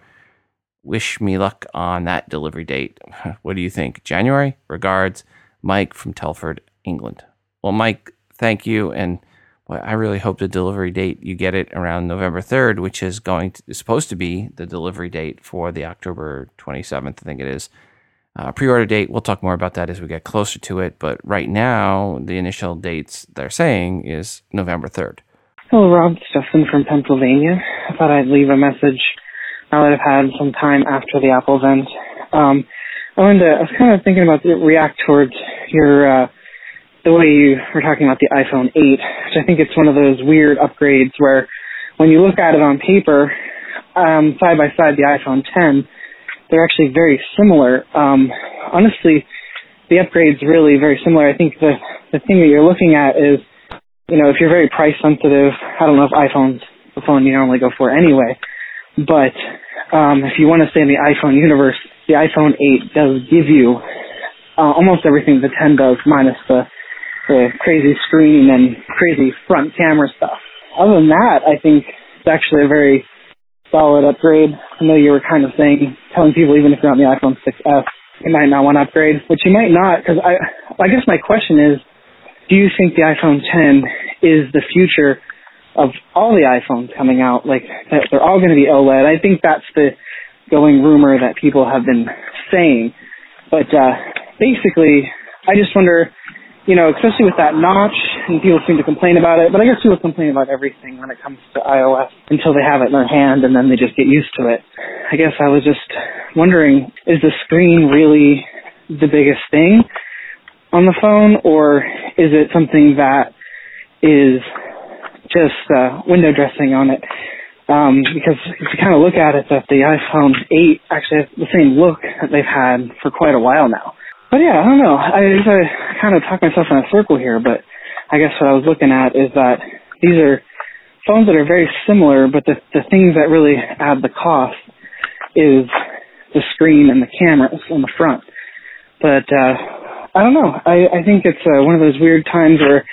Wish me luck on that delivery date. [LAUGHS] What do you think? January? Regards, Mike from Telford, England. Well, Mike, thank you. And well, I really hope the delivery date you get it around November 3rd, which is going to, is supposed to be the delivery date for the October 27th, I think it is uh, pre-order date, we'll talk more about that as we get closer to it. But right now, the initial dates they're saying is November 3rd. Hello, Rob. It's Justin from Pennsylvania. I thought I'd leave a message now that I've had some time after the Apple event. Um, I wanted to, I was kind of thinking about the react towards your, uh, the way you were talking about the iPhone 8, which I think it's one of those weird upgrades where when you look at it on paper, um, side by side the iPhone 10, they're actually very similar. Um, honestly, the upgrade's really very similar. I think the the thing that you're looking at is, you know, if you're very price sensitive, I don't know if iPhone's the phone you normally go for anyway, but um, if you want to stay in the iPhone universe, the iPhone 8 does give you uh, almost everything the 10 does, minus the the crazy screen and crazy front camera stuff. Other than that, I think it's actually a very solid upgrade. I know you were kind of saying, telling people even if you're on the iPhone 6s, you might not want to upgrade, which you might not, because I, I guess my question is, do you think the iPhone 10 is the future of all the iPhones coming out? Like, that they're all going to be OLED. I think that's the going rumor that people have been saying. But, uh, basically, I just wonder, you know, especially with that notch and people seem to complain about it, but I guess people complain about everything when it comes to iOS until they have it in their hand and then they just get used to it. I guess I was just wondering, is the screen really the biggest thing on the phone, or is it something that is just uh, window dressing on it? Um, because if you kind of look at it, that the iPhone 8 actually has the same look that they've had for quite a while now. But yeah, I don't know. I, I kind of talk myself in a circle here, but I guess what I was looking at is that these are phones that are very similar, but the the things that really add the cost is the screen and the cameras on the front. But uh, I don't know. I, I think it's uh, one of those weird times where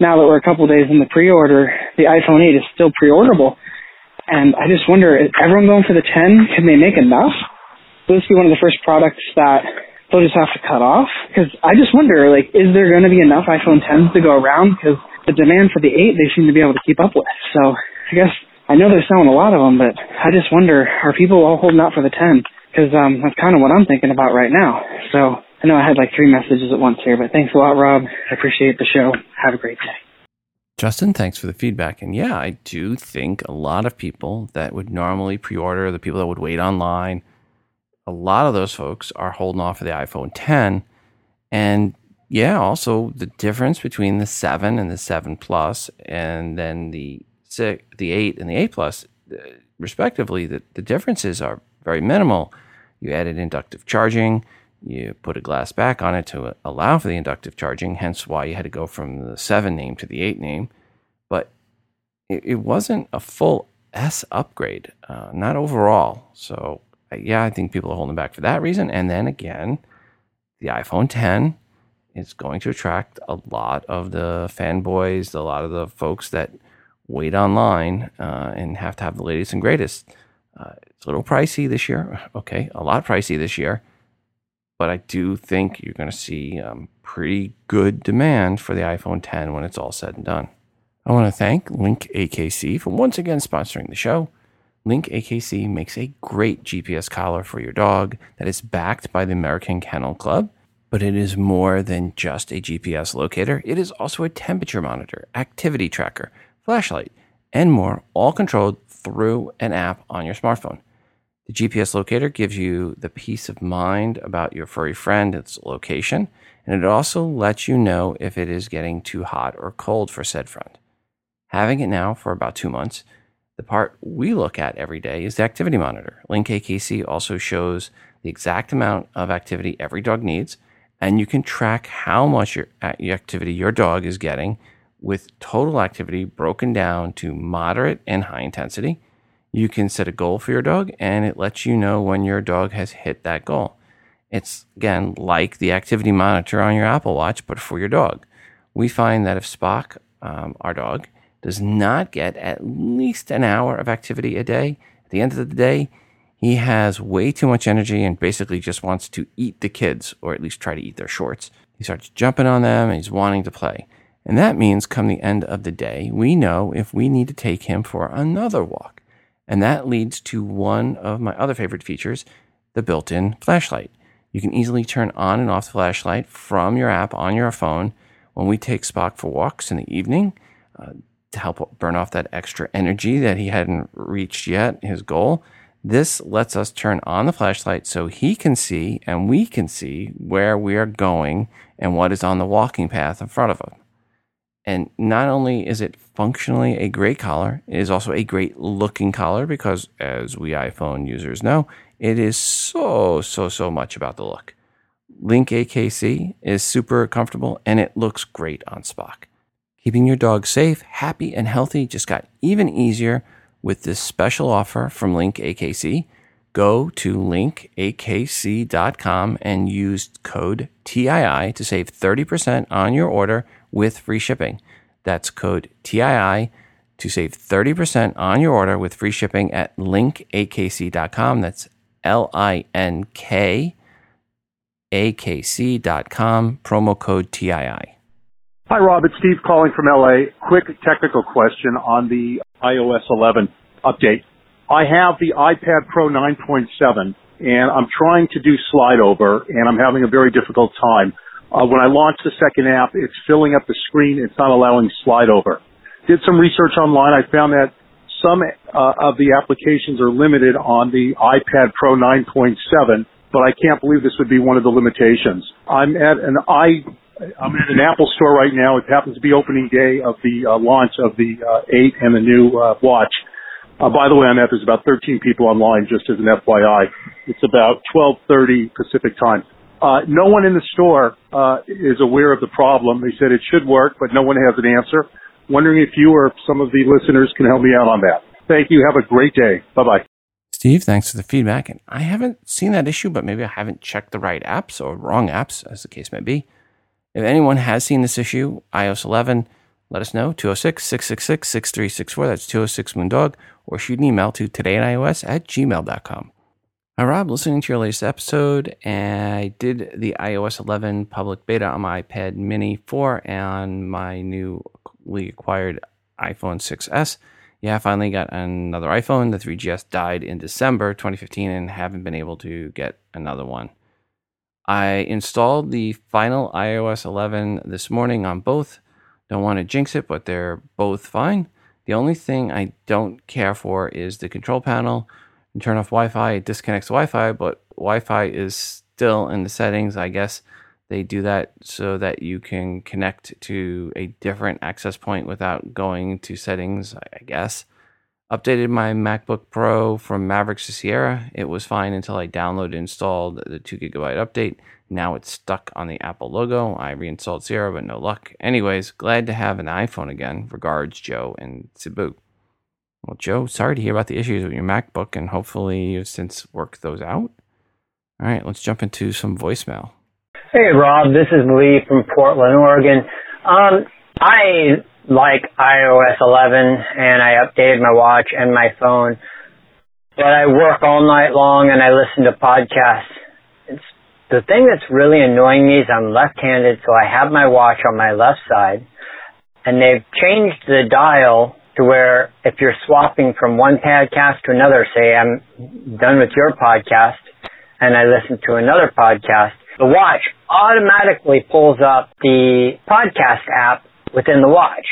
now that we're a couple days in the pre-order, the iPhone 8 is still pre-orderable and I just wonder, is everyone going for the 10? Can they make enough? Will this be one of the first products that they'll just have to cut off? Because I just wonder, like, is there going to be enough iPhone 10s to go around? Because the demand for the 8, they seem to be able to keep up with. So I guess I know they're selling a lot of them, but I just wonder, are people all holding out for the 10? Because um, that's kind of what I'm thinking about right now. So I know I had like three messages at once here, but thanks a lot, Rob. I appreciate the show. Have a great day. Justin, thanks for the feedback. And yeah, I do think a lot of people that would normally pre order, the people that would wait online, a lot of those folks are holding off for the iPhone 10. And yeah, also the difference between the 7 and the 7 Plus, and then the six, the 8 and the 8 Plus, uh, respectively, the, the differences are very minimal. You added inductive charging, you put a glass back on it to allow for the inductive charging, hence why you had to go from the 7 name to the 8 name. But it, it wasn't a full S upgrade, uh, not overall. So, uh, yeah, I think people are holding back for that reason. And then again, the iPhone 10 is going to attract a lot of the fanboys, a lot of the folks that wait online uh, and have to have the latest and greatest. Uh, it's a little pricey this year. [LAUGHS] Okay, a lot pricey this year but I do think you're going to see um, pretty good demand for the iPhone 10 when it's all said and done. I want to thank Link AKC for once again sponsoring the show. Link AKC makes a great GPS collar for your dog that is backed by the American Kennel Club, but it is more than just a GPS locator. It is also a temperature monitor, activity tracker, flashlight, and more, all controlled through an app on your smartphone. The GPS locator gives you the peace of mind about your furry friend, its location, and it also lets you know if it is getting too hot or cold for said friend. Having it now for about two months, the part we look at every day is the activity monitor. Link AKC also shows the exact amount of activity every dog needs, and you can track how much your activity your dog is getting with total activity broken down to moderate and high intensity you can set a goal for your dog and it lets you know when your dog has hit that goal. It's again like the activity monitor on your Apple Watch, but for your dog. We find that if Spock, um, our dog, does not get at least an hour of activity a day, at the end of the day, he has way too much energy and basically just wants to eat the kids, or at least try to eat their shorts. He starts jumping on them and he's wanting to play. And that means come the end of the day, we know if we need to take him for another walk. And that leads to one of my other favorite features, the built in flashlight. You can easily turn on and off the flashlight from your app on your phone when we take Spock for walks in the evening uh, to help burn off that extra energy that he hadn't reached yet, his goal. This lets us turn on the flashlight so he can see and we can see where we are going and what is on the walking path in front of him. And not only is it functionally a great collar, it is also a great looking collar because, as we iPhone users know, it is so, so, so much about the look. Link AKC is super comfortable and it looks great on Spock. Keeping your dog safe, happy, and healthy just got even easier with this special offer from Link AKC. Go to linkakc.com and use code TII to save 30% on your order with free shipping. That's code TII to save 30% on your order with free shipping at linkakc.com. That's L I N K A K C.com, promo code TII. Hi, Rob. It's Steve calling from LA. Quick technical question on the iOS 11 update. I have the iPad Pro 9.7 and I'm trying to do slide over and I'm having a very difficult time. Uh, when I launch the second app, it's filling up the screen. It's not allowing slide over. Did some research online. I found that some uh, of the applications are limited on the iPad Pro 9.7, but I can't believe this would be one of the limitations. I'm at an i I'm at an Apple store right now. It happens to be opening day of the uh, launch of the uh, 8 and the new uh, watch. Uh, by the way, on that, there's about 13 people online, just as an FYI. It's about 12:30 Pacific time. Uh, no one in the store uh, is aware of the problem. They said it should work, but no one has an answer. Wondering if you or some of the listeners can help me out on that. Thank you. Have a great day. Bye bye. Steve, thanks for the feedback. And I haven't seen that issue, but maybe I haven't checked the right apps or wrong apps, as the case may be. If anyone has seen this issue, iOS 11, let us know. 206 666 6364. That's 206 Moondog. Or shoot an email to todayinios at gmail.com. Hi, Rob. Listening to your latest episode, and I did the iOS 11 public beta on my iPad Mini 4 and my newly acquired iPhone 6S. Yeah, I finally got another iPhone. The 3GS died in December 2015 and haven't been able to get another one. I installed the final iOS 11 this morning on both. Don't want to jinx it, but they're both fine. The only thing I don't care for is the control panel. You turn off Wi Fi, it disconnects Wi Fi, but Wi Fi is still in the settings. I guess they do that so that you can connect to a different access point without going to settings, I guess. Updated my MacBook Pro from Mavericks to Sierra. It was fine until I downloaded and installed the 2 gigabyte update. Now it's stuck on the Apple logo. I reinstalled Sierra, but no luck. Anyways, glad to have an iPhone again. Regards, Joe and Cebu. Well, Joe, sorry to hear about the issues with your MacBook, and hopefully you've since worked those out. All right, let's jump into some voicemail. Hey, Rob, this is Lee from Portland, Oregon. Um, I like iOS 11 and I updated my watch and my phone, but I work all night long and I listen to podcasts. It's, the thing that's really annoying me is I'm left-handed, so I have my watch on my left side, and they've changed the dial to where if you're swapping from one podcast to another, say I'm done with your podcast and I listen to another podcast, the watch automatically pulls up the podcast app within the watch.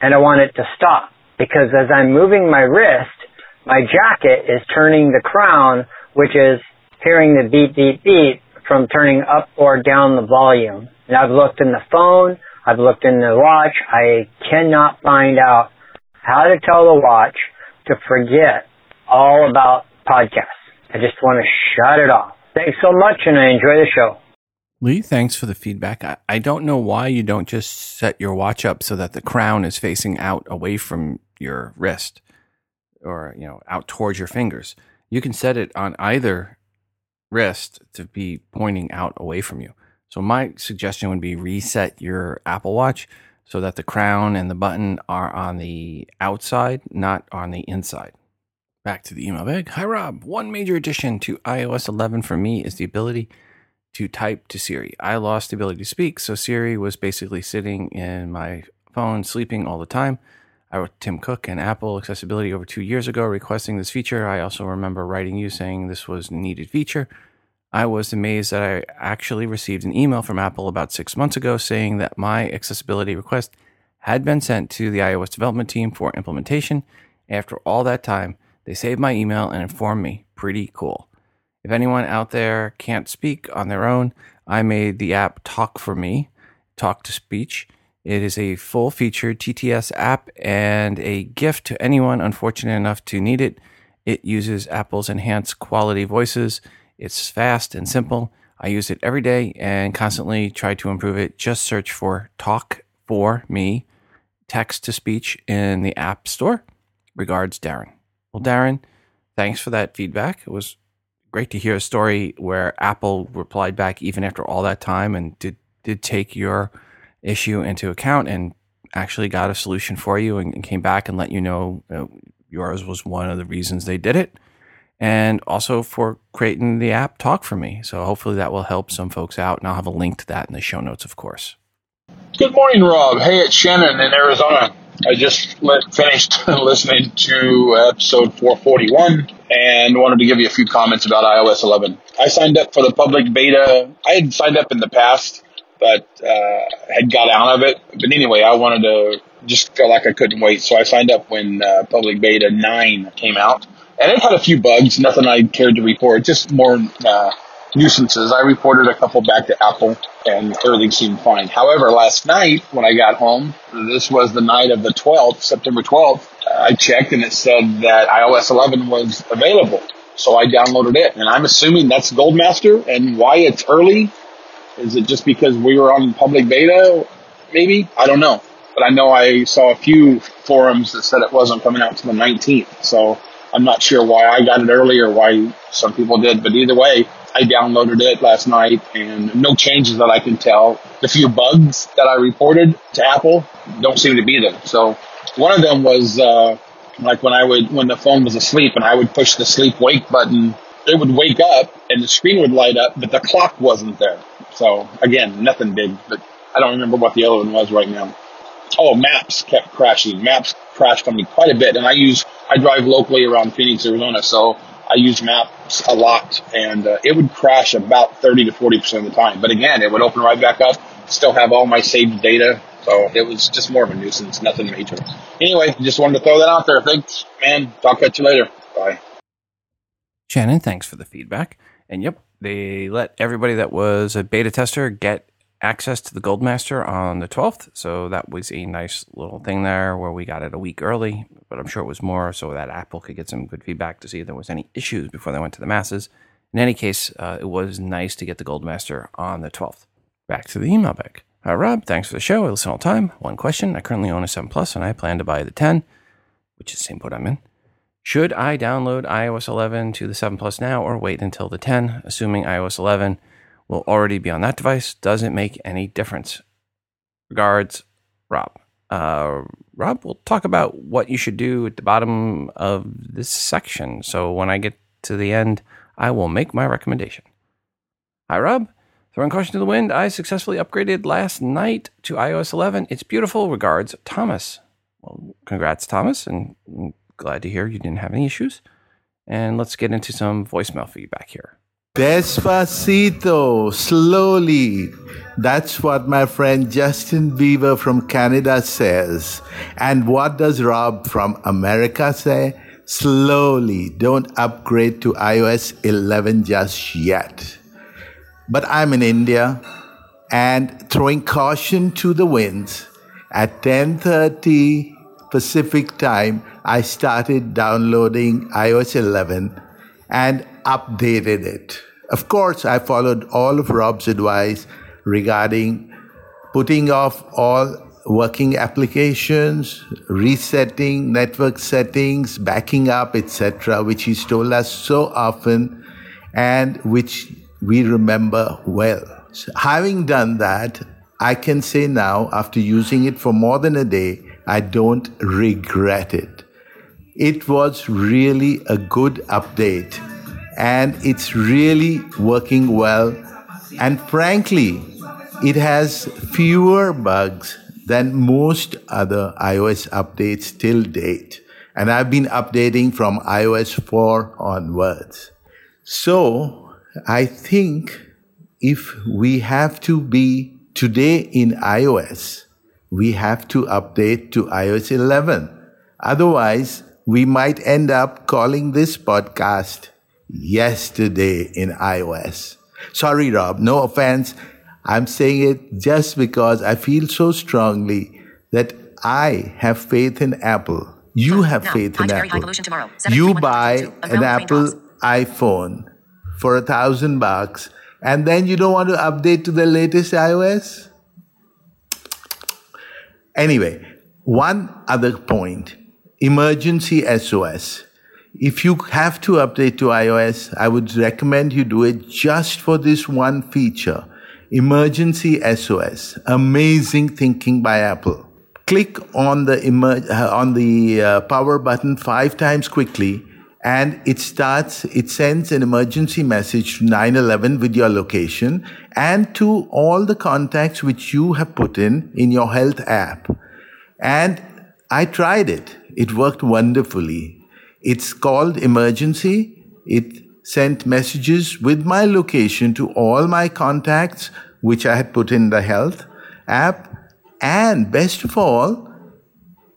And I want it to stop because as I'm moving my wrist, my jacket is turning the crown, which is hearing the beep, beep, beep from turning up or down the volume. And I've looked in the phone, I've looked in the watch, I cannot find out how to tell the watch to forget all about podcasts. I just want to shut it off. Thanks so much and I enjoy the show. Lee, thanks for the feedback. I, I don't know why you don't just set your watch up so that the crown is facing out away from your wrist or, you know, out towards your fingers. You can set it on either wrist to be pointing out away from you. So my suggestion would be reset your Apple Watch so that the crown and the button are on the outside, not on the inside. Back to the email bag. Hi, Rob. One major addition to iOS 11 for me is the ability to type to Siri. I lost the ability to speak, so Siri was basically sitting in my phone, sleeping all the time. I wrote Tim Cook and Apple Accessibility over two years ago requesting this feature. I also remember writing you saying this was a needed feature. I was amazed that I actually received an email from Apple about six months ago saying that my accessibility request had been sent to the iOS development team for implementation. After all that time, they saved my email and informed me. Pretty cool. If anyone out there can't speak on their own, I made the app Talk for Me, Talk to Speech. It is a full featured TTS app and a gift to anyone unfortunate enough to need it. It uses Apple's enhanced quality voices. It's fast and simple. I use it every day and constantly try to improve it. Just search for Talk for Me, text to speech in the App Store. Regards, Darren. Well, Darren, thanks for that feedback. It was great to hear a story where Apple replied back even after all that time and did did take your issue into account and actually got a solution for you and, and came back and let you know uh, yours was one of the reasons they did it and also for creating the app talk for me. So hopefully that will help some folks out and i'll have a link to that in the show notes of course. Good morning rob. Hey it's shannon in arizona I just finished [LAUGHS] listening to episode 441 and wanted to give you a few comments about iOS 11. I signed up for the public beta. I had signed up in the past but uh, had got out of it. But anyway, I wanted to just felt like I couldn't wait, so I signed up when uh, Public Beta 9 came out. And it had a few bugs, nothing I cared to report, just more uh, nuisances. I reported a couple back to Apple, and everything seemed fine. However, last night when I got home, this was the night of the 12th, September 12th, I checked and it said that iOS 11 was available. So I downloaded it, and I'm assuming that's Goldmaster. And why it's early? Is it just because we were on public beta? Maybe I don't know, but I know I saw a few forums that said it wasn't coming out to the 19th. So I'm not sure why I got it early or why some people did, but either way, I downloaded it last night and no changes that I can tell. The few bugs that I reported to Apple don't seem to be there. So one of them was, uh, like when I would, when the phone was asleep and I would push the sleep wake button, it would wake up and the screen would light up, but the clock wasn't there. So again, nothing big, but I don't remember what the other one was right now. Oh, maps kept crashing. Maps crashed on me quite a bit and I use, I drive locally around Phoenix, Arizona, so I use maps a lot and uh, it would crash about 30 to 40% of the time. But again, it would open right back up, still have all my saved data, so it was just more of a nuisance, nothing major. Anyway, just wanted to throw that out there. Thanks, man. Talk to you later. Bye. Shannon, thanks for the feedback. And yep, they let everybody that was a beta tester get access to the Goldmaster on the 12th. So that was a nice little thing there where we got it a week early, but I'm sure it was more so that Apple could get some good feedback to see if there was any issues before they went to the masses. In any case, uh, it was nice to get the Goldmaster on the 12th. Back to the email bag. Hi, Rob. Thanks for the show. I listen all the time. One question. I currently own a 7 Plus and I plan to buy the 10, which is the same boat I'm in. Should I download iOS 11 to the 7 Plus now or wait until the 10, assuming iOS 11 will already be on that device? Doesn't make any difference. Regards, Rob. Uh, Rob, we'll talk about what you should do at the bottom of this section. So when I get to the end, I will make my recommendation. Hi, Rob. Throwing caution to the wind, I successfully upgraded last night to iOS 11. It's beautiful. Regards, Thomas. Well, congrats, Thomas, and I'm glad to hear you didn't have any issues. And let's get into some voicemail feedback here. Despacito, slowly. That's what my friend Justin Bieber from Canada says. And what does Rob from America say? Slowly. Don't upgrade to iOS 11 just yet. But I'm in India and throwing caution to the winds. At 10:30 Pacific time, I started downloading iOS 11 and updated it. Of course, I followed all of Rob's advice regarding putting off all working applications, resetting network settings, backing up, etc., which he's told us so often and which we remember well. So having done that, I can say now, after using it for more than a day, I don't regret it. It was really a good update and it's really working well. And frankly, it has fewer bugs than most other iOS updates till date. And I've been updating from iOS 4 onwards. So I think if we have to be today in iOS, we have to update to iOS 11. Otherwise, we might end up calling this podcast yesterday in iOS. Sorry, Rob, no offense. I'm saying it just because I feel so strongly that I have faith in Apple. You have Now, faith in Apple. You buy an Apple iPhone for a thousand bucks and then you don't want to update to the latest iOS? Anyway, one other point emergency SOS. If you have to update to iOS, I would recommend you do it just for this one feature emergency SOS. Amazing thinking by Apple. Click on the emer- uh, on the uh, power button five times quickly and it starts it sends an emergency message to 911 with your location and to all the contacts which you have put in in your health app and i tried it it worked wonderfully it's called emergency it sent messages with my location to all my contacts which I had put in the health app. And best of all,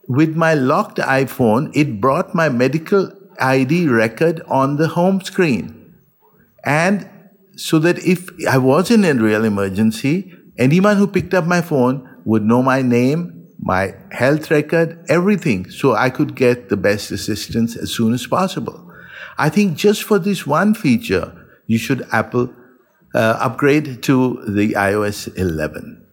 with my locked iPhone, it brought my medical ID record on the home screen. And so that if I was in a real emergency, anyone who picked up my phone would know my name, my health record, everything, so I could get the best assistance as soon as possible. I think just for this one feature, you should Apple uh, upgrade to the iOS 11.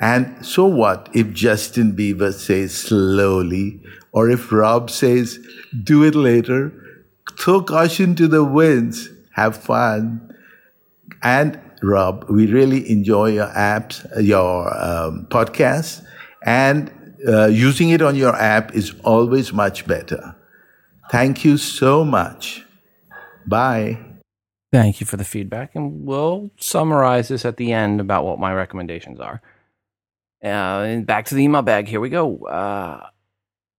And so what if Justin Bieber says slowly, or if Rob says do it later? Throw caution to the winds. Have fun. And Rob, we really enjoy your apps, your um, podcasts, and uh, using it on your app is always much better. Thank you so much. Bye. Thank you for the feedback, and we'll summarize this at the end about what my recommendations are. Uh, and back to the email bag. Here we go. Uh,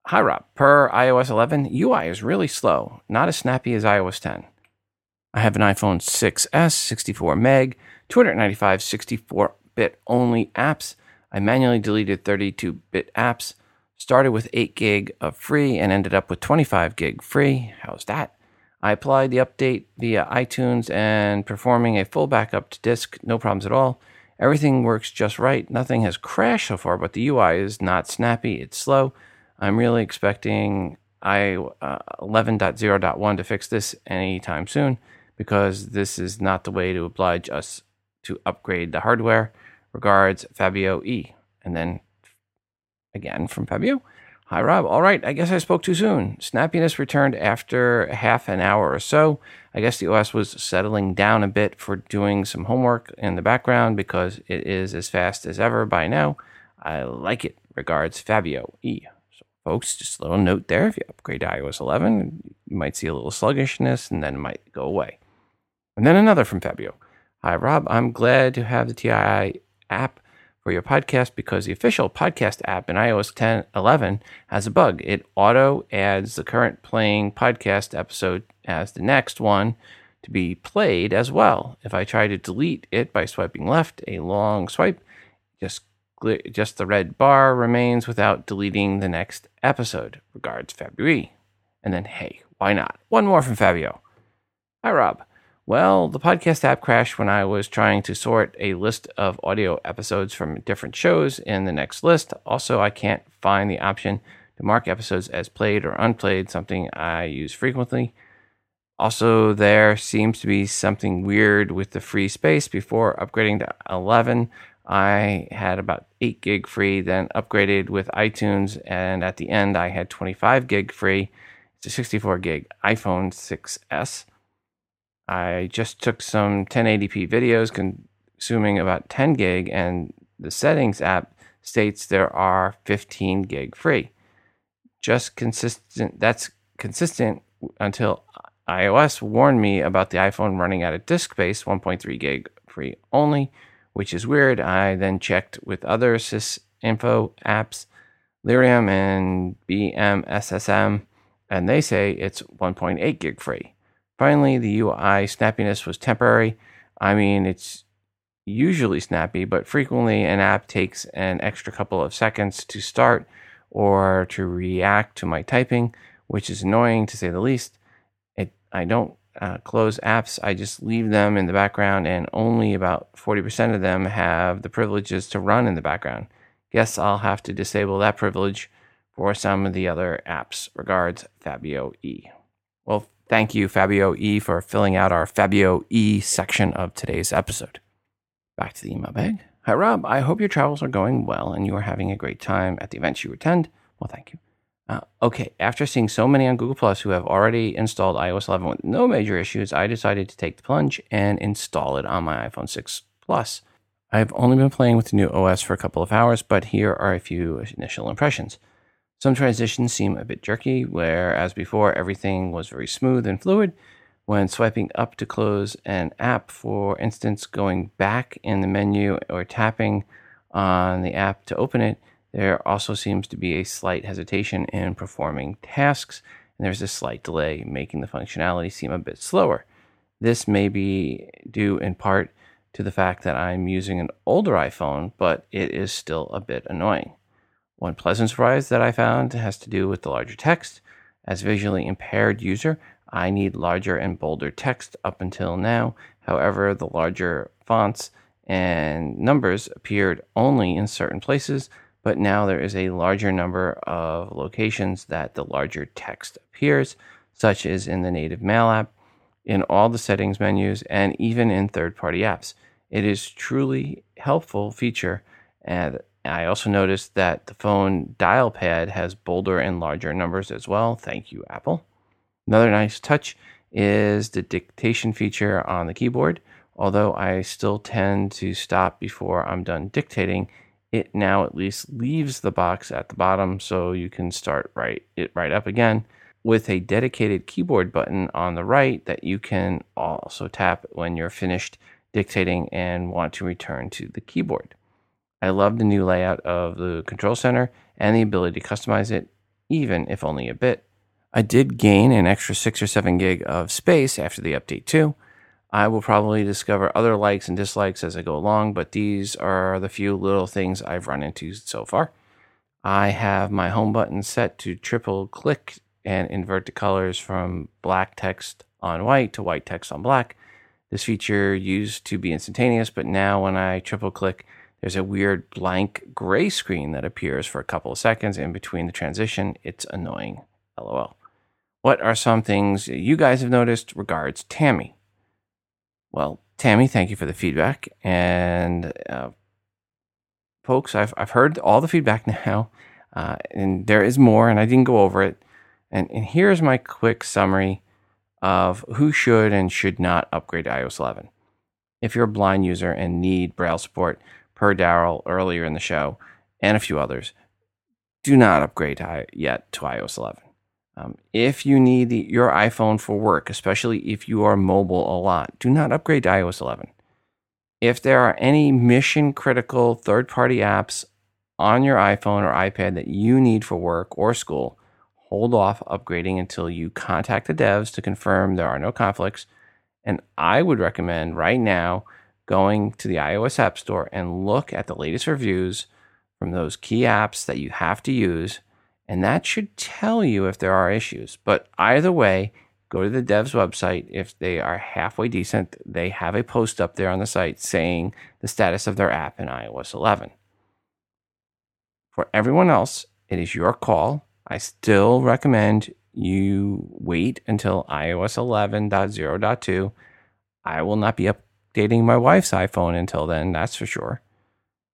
hi, Rob. Per iOS 11, UI is really slow, not as snappy as iOS 10. I have an iPhone 6S, 64 meg, 295 64 bit only apps. I manually deleted 32 bit apps, started with 8 gig of free, and ended up with 25 gig free. How's that? I applied the update via iTunes and performing a full backup to disk, no problems at all. Everything works just right. Nothing has crashed so far, but the UI is not snappy. It's slow. I'm really expecting i uh, 11.0.1 to fix this anytime soon because this is not the way to oblige us to upgrade the hardware. Regards, Fabio E. And then again from Fabio. Hi, Rob. All right, I guess I spoke too soon. Snappiness returned after half an hour or so. I guess the OS was settling down a bit for doing some homework in the background because it is as fast as ever by now. I like it. Regards, Fabio E. So, folks, just a little note there. If you upgrade to iOS 11, you might see a little sluggishness and then it might go away. And then another from Fabio. Hi, Rob. I'm glad to have the TII app for your podcast because the official podcast app in iOS 10 11 has a bug. It auto adds the current playing podcast episode as the next one to be played as well. If I try to delete it by swiping left, a long swipe, just just the red bar remains without deleting the next episode. Regards, Fabio. And then, hey, why not? One more from Fabio. Hi, Rob. Well, the podcast app crashed when I was trying to sort a list of audio episodes from different shows in the next list. Also, I can't find the option to mark episodes as played or unplayed, something I use frequently. Also, there seems to be something weird with the free space. Before upgrading to 11, I had about 8 gig free, then upgraded with iTunes, and at the end, I had 25 gig free. It's a 64 gig iPhone 6S. I just took some 1080p videos consuming about 10 gig, and the settings app states there are 15 gig free. Just consistent, that's consistent until iOS warned me about the iPhone running out of disk space, 1.3 gig free only, which is weird. I then checked with other sysinfo apps, Lirum and BMSSM, and they say it's 1.8 gig free. Finally, the UI snappiness was temporary. I mean, it's usually snappy, but frequently an app takes an extra couple of seconds to start or to react to my typing, which is annoying to say the least. It, I don't uh, close apps, I just leave them in the background, and only about 40% of them have the privileges to run in the background. Guess I'll have to disable that privilege for some of the other apps. Regards, Fabio E. Well, Thank you, Fabio E, for filling out our Fabio E section of today's episode. Back to the email bag. Hi, Rob. I hope your travels are going well and you are having a great time at the events you attend. Well, thank you. Uh, okay, after seeing so many on Google Plus who have already installed iOS 11 with no major issues, I decided to take the plunge and install it on my iPhone 6 Plus. I've only been playing with the new OS for a couple of hours, but here are a few initial impressions. Some transitions seem a bit jerky, whereas before everything was very smooth and fluid. When swiping up to close an app, for instance, going back in the menu or tapping on the app to open it, there also seems to be a slight hesitation in performing tasks, and there's a slight delay, making the functionality seem a bit slower. This may be due in part to the fact that I'm using an older iPhone, but it is still a bit annoying. One pleasant surprise that I found has to do with the larger text. As a visually impaired user, I need larger and bolder text up until now. However, the larger fonts and numbers appeared only in certain places, but now there is a larger number of locations that the larger text appears, such as in the native mail app, in all the settings menus, and even in third party apps. It is truly helpful feature and I also noticed that the phone dial pad has bolder and larger numbers as well. Thank you, Apple. Another nice touch is the dictation feature on the keyboard. Although I still tend to stop before I'm done dictating, it now at least leaves the box at the bottom so you can start right it right up again with a dedicated keyboard button on the right that you can also tap when you're finished dictating and want to return to the keyboard. I love the new layout of the control center and the ability to customize it, even if only a bit. I did gain an extra 6 or 7 gig of space after the update too. I will probably discover other likes and dislikes as I go along, but these are the few little things I've run into so far. I have my home button set to triple click and invert the colors from black text on white to white text on black. This feature used to be instantaneous, but now when I triple click, there's a weird blank gray screen that appears for a couple of seconds in between the transition. It's annoying. LOL. What are some things you guys have noticed? Regards, Tammy. Well, Tammy, thank you for the feedback. And uh, folks, I've, I've heard all the feedback [LAUGHS] now, uh, and there is more, and I didn't go over it. And, and here's my quick summary of who should and should not upgrade to iOS 11. If you're a blind user and need Braille support, per Daryl earlier in the show, and a few others, do not upgrade yet to iOS 11. Um, if you need the, your iPhone for work, especially if you are mobile a lot, do not upgrade to iOS 11. If there are any mission critical third party apps on your iPhone or iPad that you need for work or school, hold off upgrading until you contact the devs to confirm there are no conflicts. And I would recommend right now going to the iOS App Store and look at the latest reviews from those key apps that you have to use. And that should tell you if there are issues. But either way, go to the dev's website. If they are halfway decent, they have a post up there on the site saying the status of their app in iOS 11. For everyone else, it is your call. I still recommend you wait until iOS 11.0.2. I will not be up dating my wife's iPhone until then, that's for sure.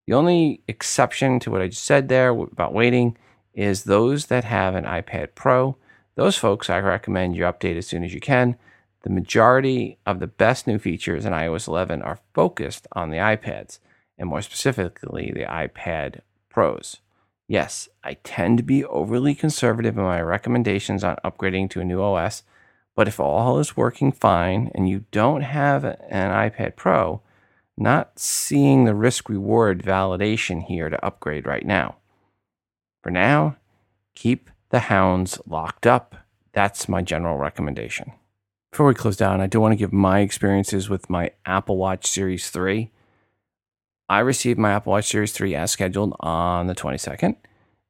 The only exception to what I just said there about waiting is those that have an iPad Pro. Those folks, I recommend you update as soon as you can. The majority of the best new features in iOS 11 are focused on the iPads, and more specifically, the iPad Pros. Yes, I tend to be overly conservative in my recommendations on upgrading to a new OS but if all is working fine and you don't have an iPad Pro, not seeing the risk reward validation here to upgrade right now. For now, keep the hounds locked up. That's my general recommendation. Before we close down, I do want to give my experiences with my Apple Watch Series 3. I received my Apple Watch Series 3 as scheduled on the 22nd.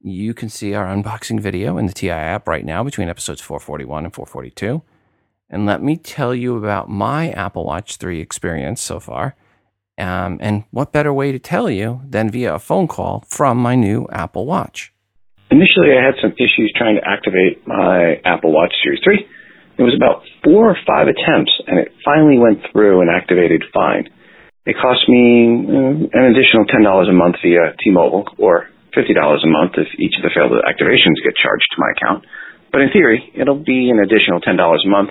You can see our unboxing video in the TI app right now between episodes 441 and 442 and let me tell you about my Apple Watch 3 experience so far. Um, and what better way to tell you than via a phone call from my new Apple Watch? Initially, I had some issues trying to activate my Apple Watch Series 3. It was about four or five attempts, and it finally went through and activated fine. It cost me uh, an additional $10 a month via T-Mobile, or $50 a month if each of the failed activations get charged to my account. But in theory, it'll be an additional $10 a month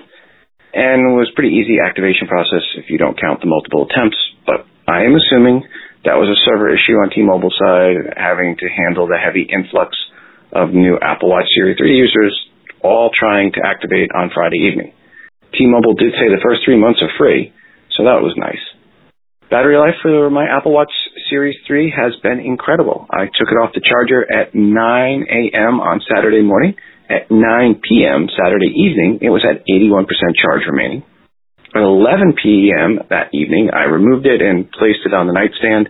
and was pretty easy activation process if you don't count the multiple attempts. But I am assuming that was a server issue on T-Mobile side, having to handle the heavy influx of new Apple Watch Series 3 users, all trying to activate on Friday evening. T-Mobile did say the first three months are free, so that was nice. Battery life for my Apple Watch Series 3 has been incredible. I took it off the charger at 9 a.m. on Saturday morning at 9 p.m. Saturday evening, it was at 81% charge remaining. At 11 p.m. that evening, I removed it and placed it on the nightstand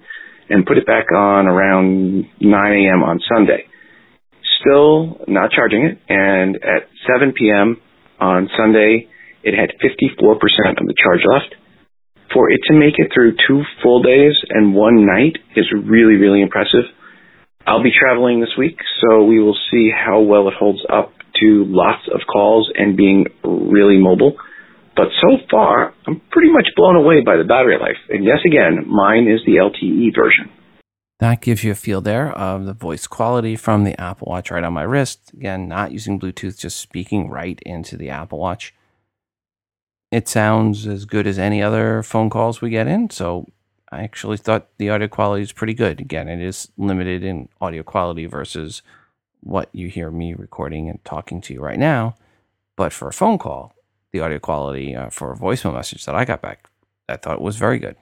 and put it back on around 9 a.m. on Sunday. Still not charging it, and at 7 p.m. on Sunday, it had 54% of the charge left. For it to make it through two full days and one night is really, really impressive. I'll be traveling this week, so we will see how well it holds up to lots of calls and being really mobile. But so far, I'm pretty much blown away by the battery life. And yes, again, mine is the LTE version. That gives you a feel there of the voice quality from the Apple Watch right on my wrist. Again, not using Bluetooth, just speaking right into the Apple Watch. It sounds as good as any other phone calls we get in. So I actually thought the audio quality is pretty good. Again, it is limited in audio quality versus what you hear me recording and talking to you right now. But for a phone call, the audio quality uh, for a voicemail message that I got back, I thought was very good.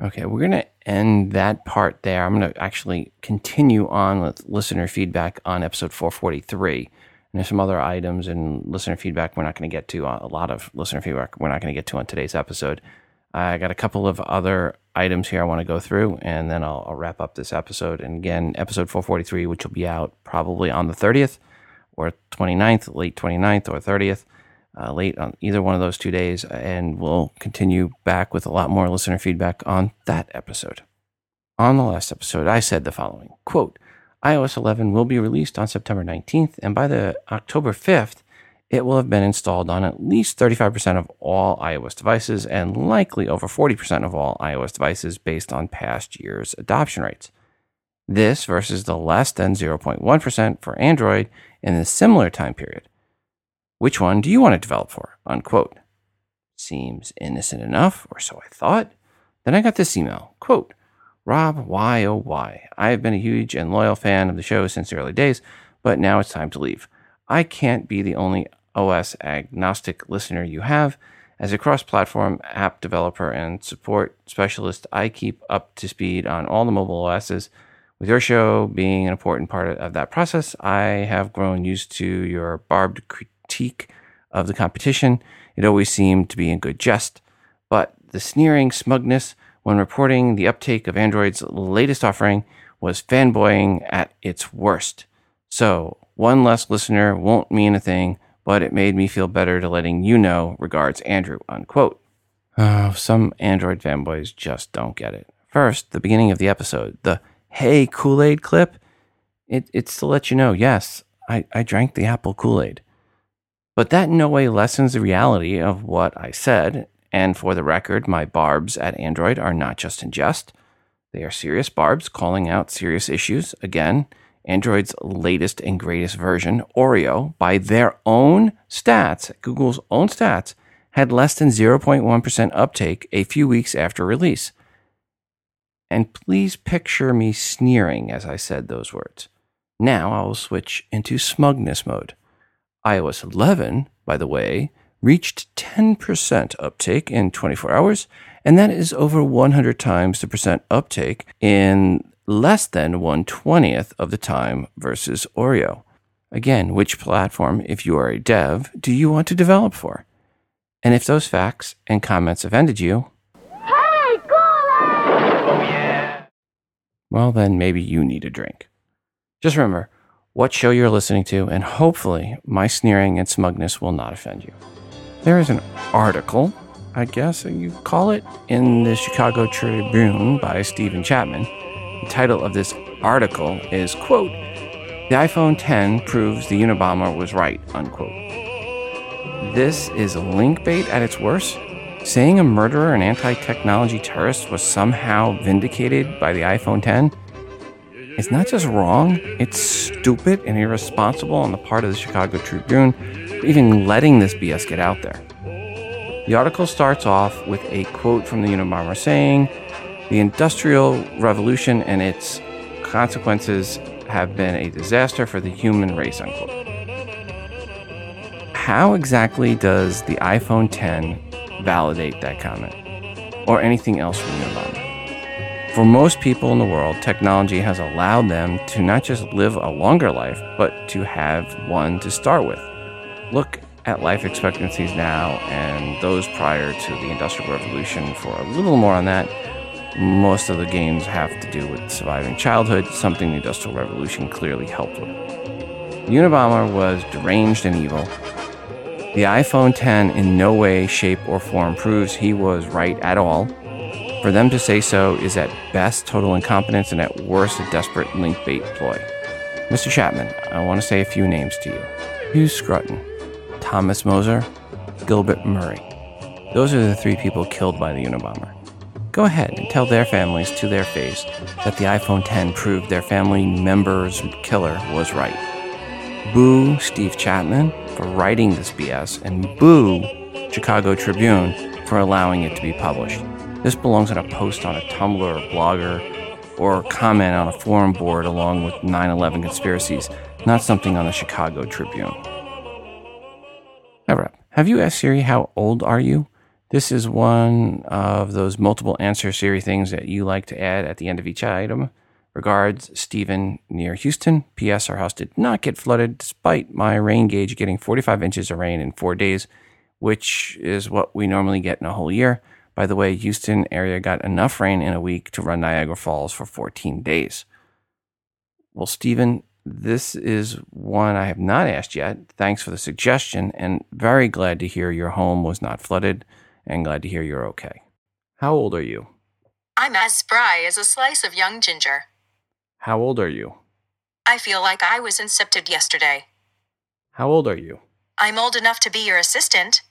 Okay, we're going to end that part there. I'm going to actually continue on with listener feedback on episode 443. And there's some other items and listener feedback we're not going to get to, uh, a lot of listener feedback we're not going to get to on today's episode. I got a couple of other items here I want to go through, and then I'll, I'll wrap up this episode. And again, episode 443, which will be out probably on the 30th or 29th, late 29th or 30th uh, late on either one of those two days, and we'll continue back with a lot more listener feedback on that episode. On the last episode, I said the following quote, iOS 11 will be released on September 19th, and by the October 5th, it will have been installed on at least 35% of all iOS devices and likely over 40% of all iOS devices based on past year's adoption rates. This versus the less than 0.1% for Android in the similar time period. Which one do you want to develop for? Unquote. Seems innocent enough, or so I thought. Then I got this email. Quote, Rob, why oh why? I have been a huge and loyal fan of the show since the early days, but now it's time to leave. I can't be the only OS agnostic listener you have. As a cross platform app developer and support specialist, I keep up to speed on all the mobile OSs. With your show being an important part of that process, I have grown used to your barbed critique of the competition. It always seemed to be in good jest, but the sneering smugness when reporting the uptake of Android's latest offering was fanboying at its worst. So, one less listener won't mean a thing, but it made me feel better to letting you know. Regards, Andrew. Unquote. Oh, some Android fanboys just don't get it. First, the beginning of the episode, the Hey Kool Aid clip, it, it's to let you know, yes, I, I drank the apple Kool Aid. But that in no way lessens the reality of what I said. And for the record, my barbs at Android are not just in jest. They are serious barbs calling out serious issues. Again, Android's latest and greatest version, Oreo, by their own stats, Google's own stats, had less than 0.1% uptake a few weeks after release. And please picture me sneering as I said those words. Now I will switch into smugness mode iOS 11, by the way, reached 10% uptake in 24 hours, and that is over 100 times the percent uptake in less than 120th of the time versus Oreo. Again, which platform, if you are a dev, do you want to develop for? And if those facts and comments offended you, Hey, Oh, yeah. well, then maybe you need a drink. Just remember, what show you're listening to, and hopefully my sneering and smugness will not offend you. There is an article, I guess you call it, in the Chicago Tribune by Stephen Chapman. Title of this article is, quote, The iPhone 10 proves the Unabomber was right, unquote. This is link bait at its worst. Saying a murderer and anti technology terrorist was somehow vindicated by the iPhone 10 it's not just wrong, it's stupid and irresponsible on the part of the Chicago Tribune for even letting this BS get out there. The article starts off with a quote from the Unabomber saying, The Industrial Revolution and its consequences have been a disaster for the human race, unquote. How exactly does the iPhone 10 validate that comment? Or anything else from Unabomber? For most people in the world, technology has allowed them to not just live a longer life, but to have one to start with. Look at life expectancies now and those prior to the Industrial Revolution for a little more on that. Most of the games have to do with surviving childhood, something the Industrial Revolution clearly helped with. Unabomber was deranged and evil. The iPhone 10 in no way, shape, or form proves he was right at all. For them to say so is at best total incompetence and at worst a desperate link bait ploy. Mr. Chapman, I want to say a few names to you Hugh Scrutton, Thomas Mosser, Gilbert Murray. Those are the three people killed by the Unabomber. Go ahead and tell their families to their face that the iPhone 10 proved their family member's killer was right. Boo Steve Chapman for writing this BS, and boo Chicago Tribune for allowing it to be published. This belongs on a post on a Tumblr or blogger or comment on a forum board along with 9 11 conspiracies, not something on the Chicago Tribune. Ever have you asked Siri how old are you? This is one of those multiple answer Siri things that you like to add at the end of each item. Regards, Stephen near Houston. P.S. Our house did not get flooded despite my rain gauge getting 45 inches of rain in four days, which is what we normally get in a whole year. By the way, Houston area got enough rain in a week to run Niagara Falls for 14 days. Well, Stephen, this is one I have not asked yet. Thanks for the suggestion, and very glad to hear your home was not flooded, and glad to hear you're okay. How old are you? I'm as spry as a slice of young ginger. How old are you? I feel like I was incepted yesterday. How old are you? I'm old enough to be your assistant.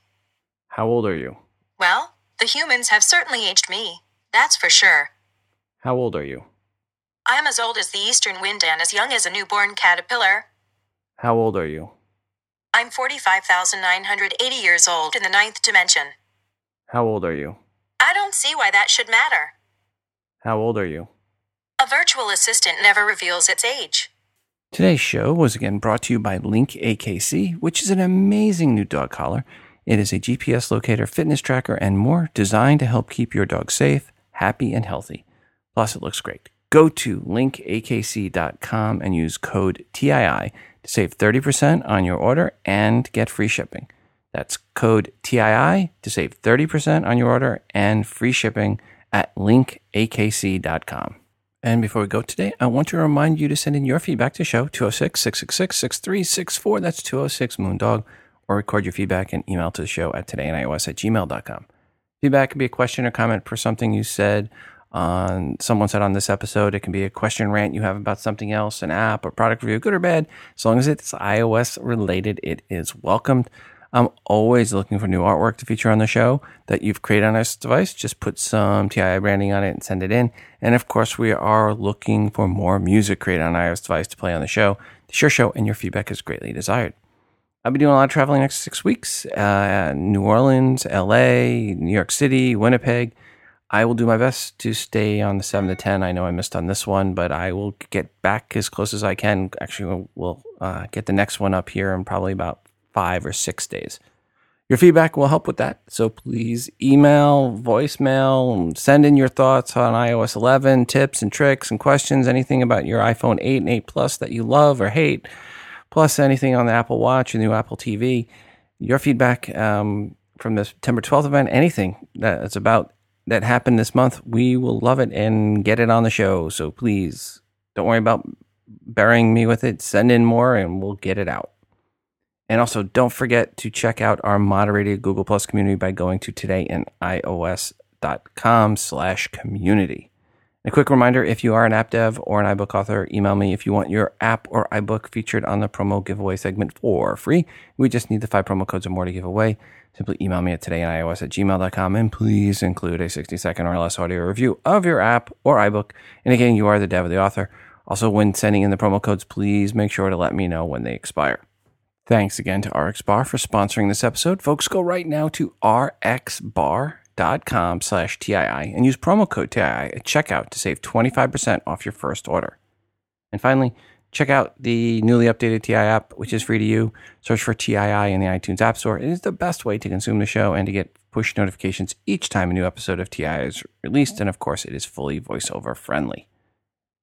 How old are you? Well, the humans have certainly aged me. That's for sure. How old are you? I am as old as the eastern wind and as young as a newborn caterpillar. How old are you? I'm 45,980 years old in the ninth dimension. How old are you? I don't see why that should matter. How old are you? A virtual assistant never reveals its age. Today's show was again brought to you by Link AKC, which is an amazing new dog collar. It is a GPS locator, fitness tracker, and more designed to help keep your dog safe, happy, and healthy. Plus, it looks great. Go to linkakc.com and use code TII to save 30% on your order and get free shipping. That's code TII to save 30% on your order and free shipping at linkakc.com. And before we go today, I want to remind you to send in your feedback to show 206 666 6364. That's 206 Moondog. Or record your feedback and email to the show at todayios at gmail.com. Feedback can be a question or comment for something you said on someone said on this episode. It can be a question rant you have about something else, an app or product review, good or bad. As long as it's iOS related, it is welcomed. I'm always looking for new artwork to feature on the show that you've created on this device. Just put some TII branding on it and send it in. And of course, we are looking for more music created on iOS device to play on the show. The sure show and your feedback is greatly desired. I'll be doing a lot of traveling next six weeks. Uh, New Orleans, LA, New York City, Winnipeg. I will do my best to stay on the seven to ten. I know I missed on this one, but I will get back as close as I can. Actually, we'll, we'll uh, get the next one up here in probably about five or six days. Your feedback will help with that. So please email, voicemail, send in your thoughts on iOS 11, tips and tricks and questions, anything about your iPhone 8 and 8 Plus that you love or hate, plus anything on the Apple Watch and new Apple TV. Your feedback um, from the September 12th event, anything that's about that happened this month, we will love it and get it on the show. So please don't worry about burying me with it. Send in more and we'll get it out. And also, don't forget to check out our moderated Google Plus community by going to todayinios.com slash community. A quick reminder, if you are an app dev or an iBook author, email me if you want your app or iBook featured on the promo giveaway segment for free. We just need the five promo codes or more to give away. Simply email me at todayinios at gmail.com and please include a 60 second or less audio review of your app or iBook. And again, you are the dev or the author. Also, when sending in the promo codes, please make sure to let me know when they expire. Thanks again to RX Bar for sponsoring this episode. Folks, go right now to rxbar.com slash TII and use promo code TII at checkout to save 25% off your first order. And finally, check out the newly updated TI app, which is free to you. Search for TII in the iTunes App Store. It is the best way to consume the show and to get push notifications each time a new episode of TI is released. And of course, it is fully voiceover friendly.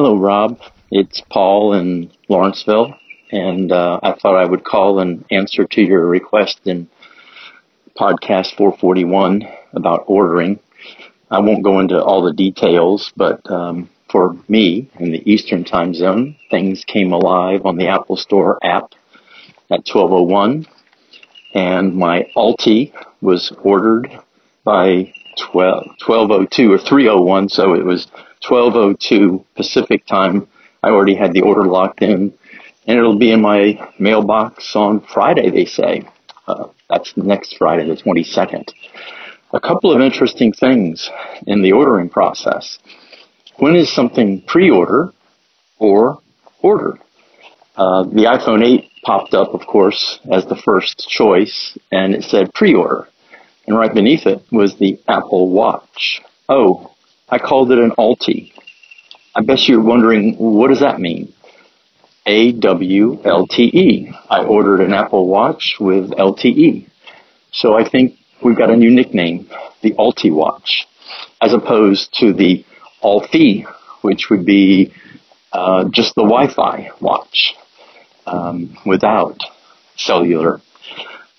Hello, Rob. It's Paul in Lawrenceville, and uh, I thought I would call and answer to your request in podcast 441 about ordering. I won't go into all the details, but um, for me in the Eastern time zone, things came alive on the Apple Store app at 1201 and my Alti was ordered by 12, 1202 or 301 so it was 1202 Pacific time. I already had the order locked in and it'll be in my mailbox on Friday they say. Uh, that's next Friday the 22nd. A couple of interesting things in the ordering process. When is something pre-order or order? Uh, the iPhone 8 popped up, of course, as the first choice, and it said pre-order. And right beneath it was the Apple Watch. Oh, I called it an Alti. I bet you're wondering, what does that mean? A-W-L-T-E. I ordered an Apple Watch with LTE. So I think we've got a new nickname, the Alti Watch, as opposed to the Alfie, which would be uh, just the Wi-Fi watch um, without cellular.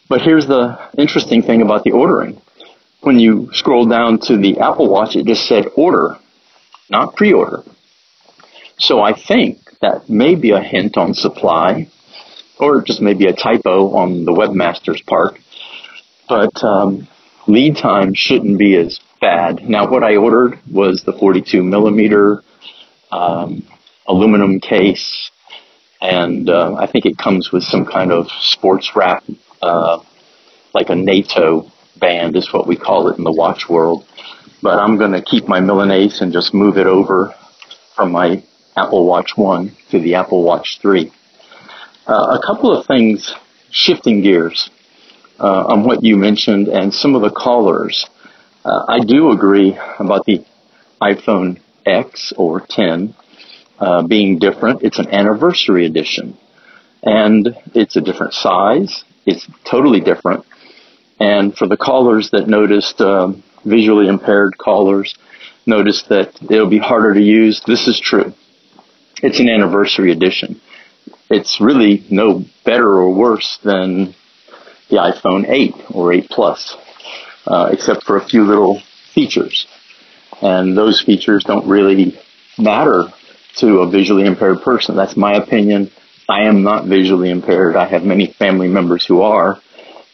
But here's the interesting thing about the ordering. When you scroll down to the Apple Watch, it just said order, not pre-order. So I think that may be a hint on supply, or just maybe a typo on the webmaster's part. But um, lead time shouldn't be as bad. Now, what I ordered was the 42 millimeter um, aluminum case and uh, I think it comes with some kind of sports wrap, uh, like a NATO band is what we call it in the watch world. But I'm going to keep my Milanese and just move it over from my Apple Watch 1 to the Apple Watch 3. Uh, a couple of things, shifting gears uh, on what you mentioned and some of the callers. Uh, I do agree about the iPhone X or 10 uh, being different. It's an anniversary edition. And it's a different size. It's totally different. And for the callers that noticed, um, visually impaired callers, noticed that it'll be harder to use. This is true. It's an anniversary edition. It's really no better or worse than the iPhone 8 or 8 Plus, uh, except for a few little features. And those features don't really matter to a visually impaired person. That's my opinion. I am not visually impaired. I have many family members who are.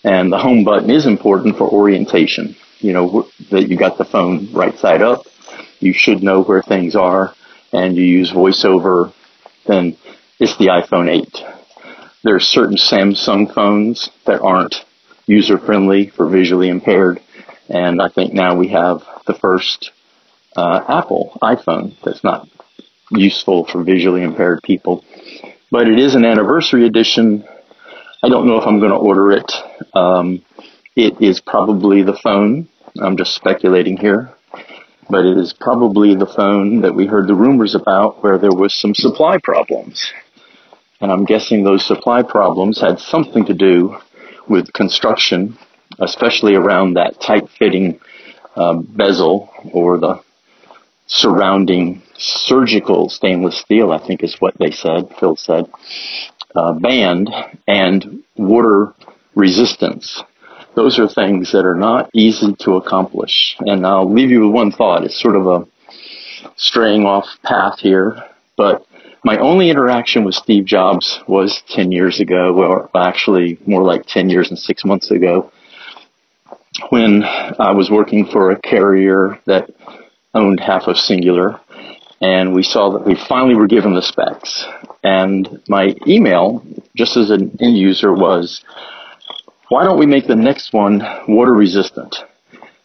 And the home button is important for orientation. You know, that you got the phone right side up. You should know where things are and you use voiceover, then it's the iPhone 8. There are certain Samsung phones that aren't user friendly for visually impaired. And I think now we have the first uh, Apple iPhone that's not useful for visually impaired people. But it is an anniversary edition. I don't know if I'm going to order it. Um, it is probably the phone. I'm just speculating here. But it is probably the phone that we heard the rumors about where there was some supply problems. And I'm guessing those supply problems had something to do with construction, especially around that tight fitting uh, bezel or the surrounding surgical stainless steel, I think is what they said, Phil said, uh, band and water resistance. Those are things that are not easy to accomplish. And I'll leave you with one thought. It's sort of a straying off path here, but my only interaction with Steve Jobs was 10 years ago, or actually more like 10 years and six months ago, when I was working for a carrier that owned half of Cingular, and we saw that we finally were given the specs. And my email, just as an end user, was, why don't we make the next one water resistant?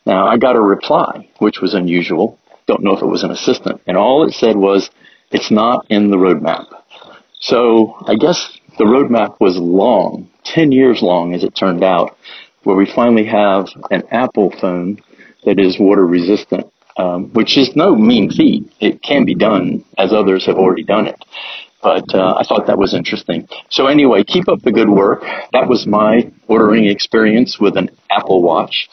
Now, I got a reply, which was unusual. Don't know if it was an assistant. And all it said was, it's not in the roadmap. So I guess the roadmap was long, 10 years long as it turned out, where we finally have an Apple phone that is water resistant, um, which is no mean feat. It can be done as others have already done it. But uh, I thought that was interesting. So anyway, keep up the good work. That was my ordering experience with an Apple Watch.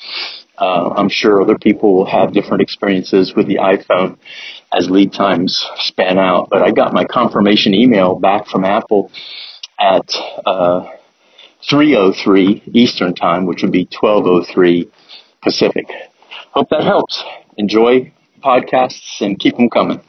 Uh, I'm sure other people will have different experiences with the iPhone as lead times span out. But I got my confirmation email back from Apple at uh, 3:03 Eastern Time, which would be 12:03 Pacific. Hope that helps. Enjoy podcasts and keep them coming.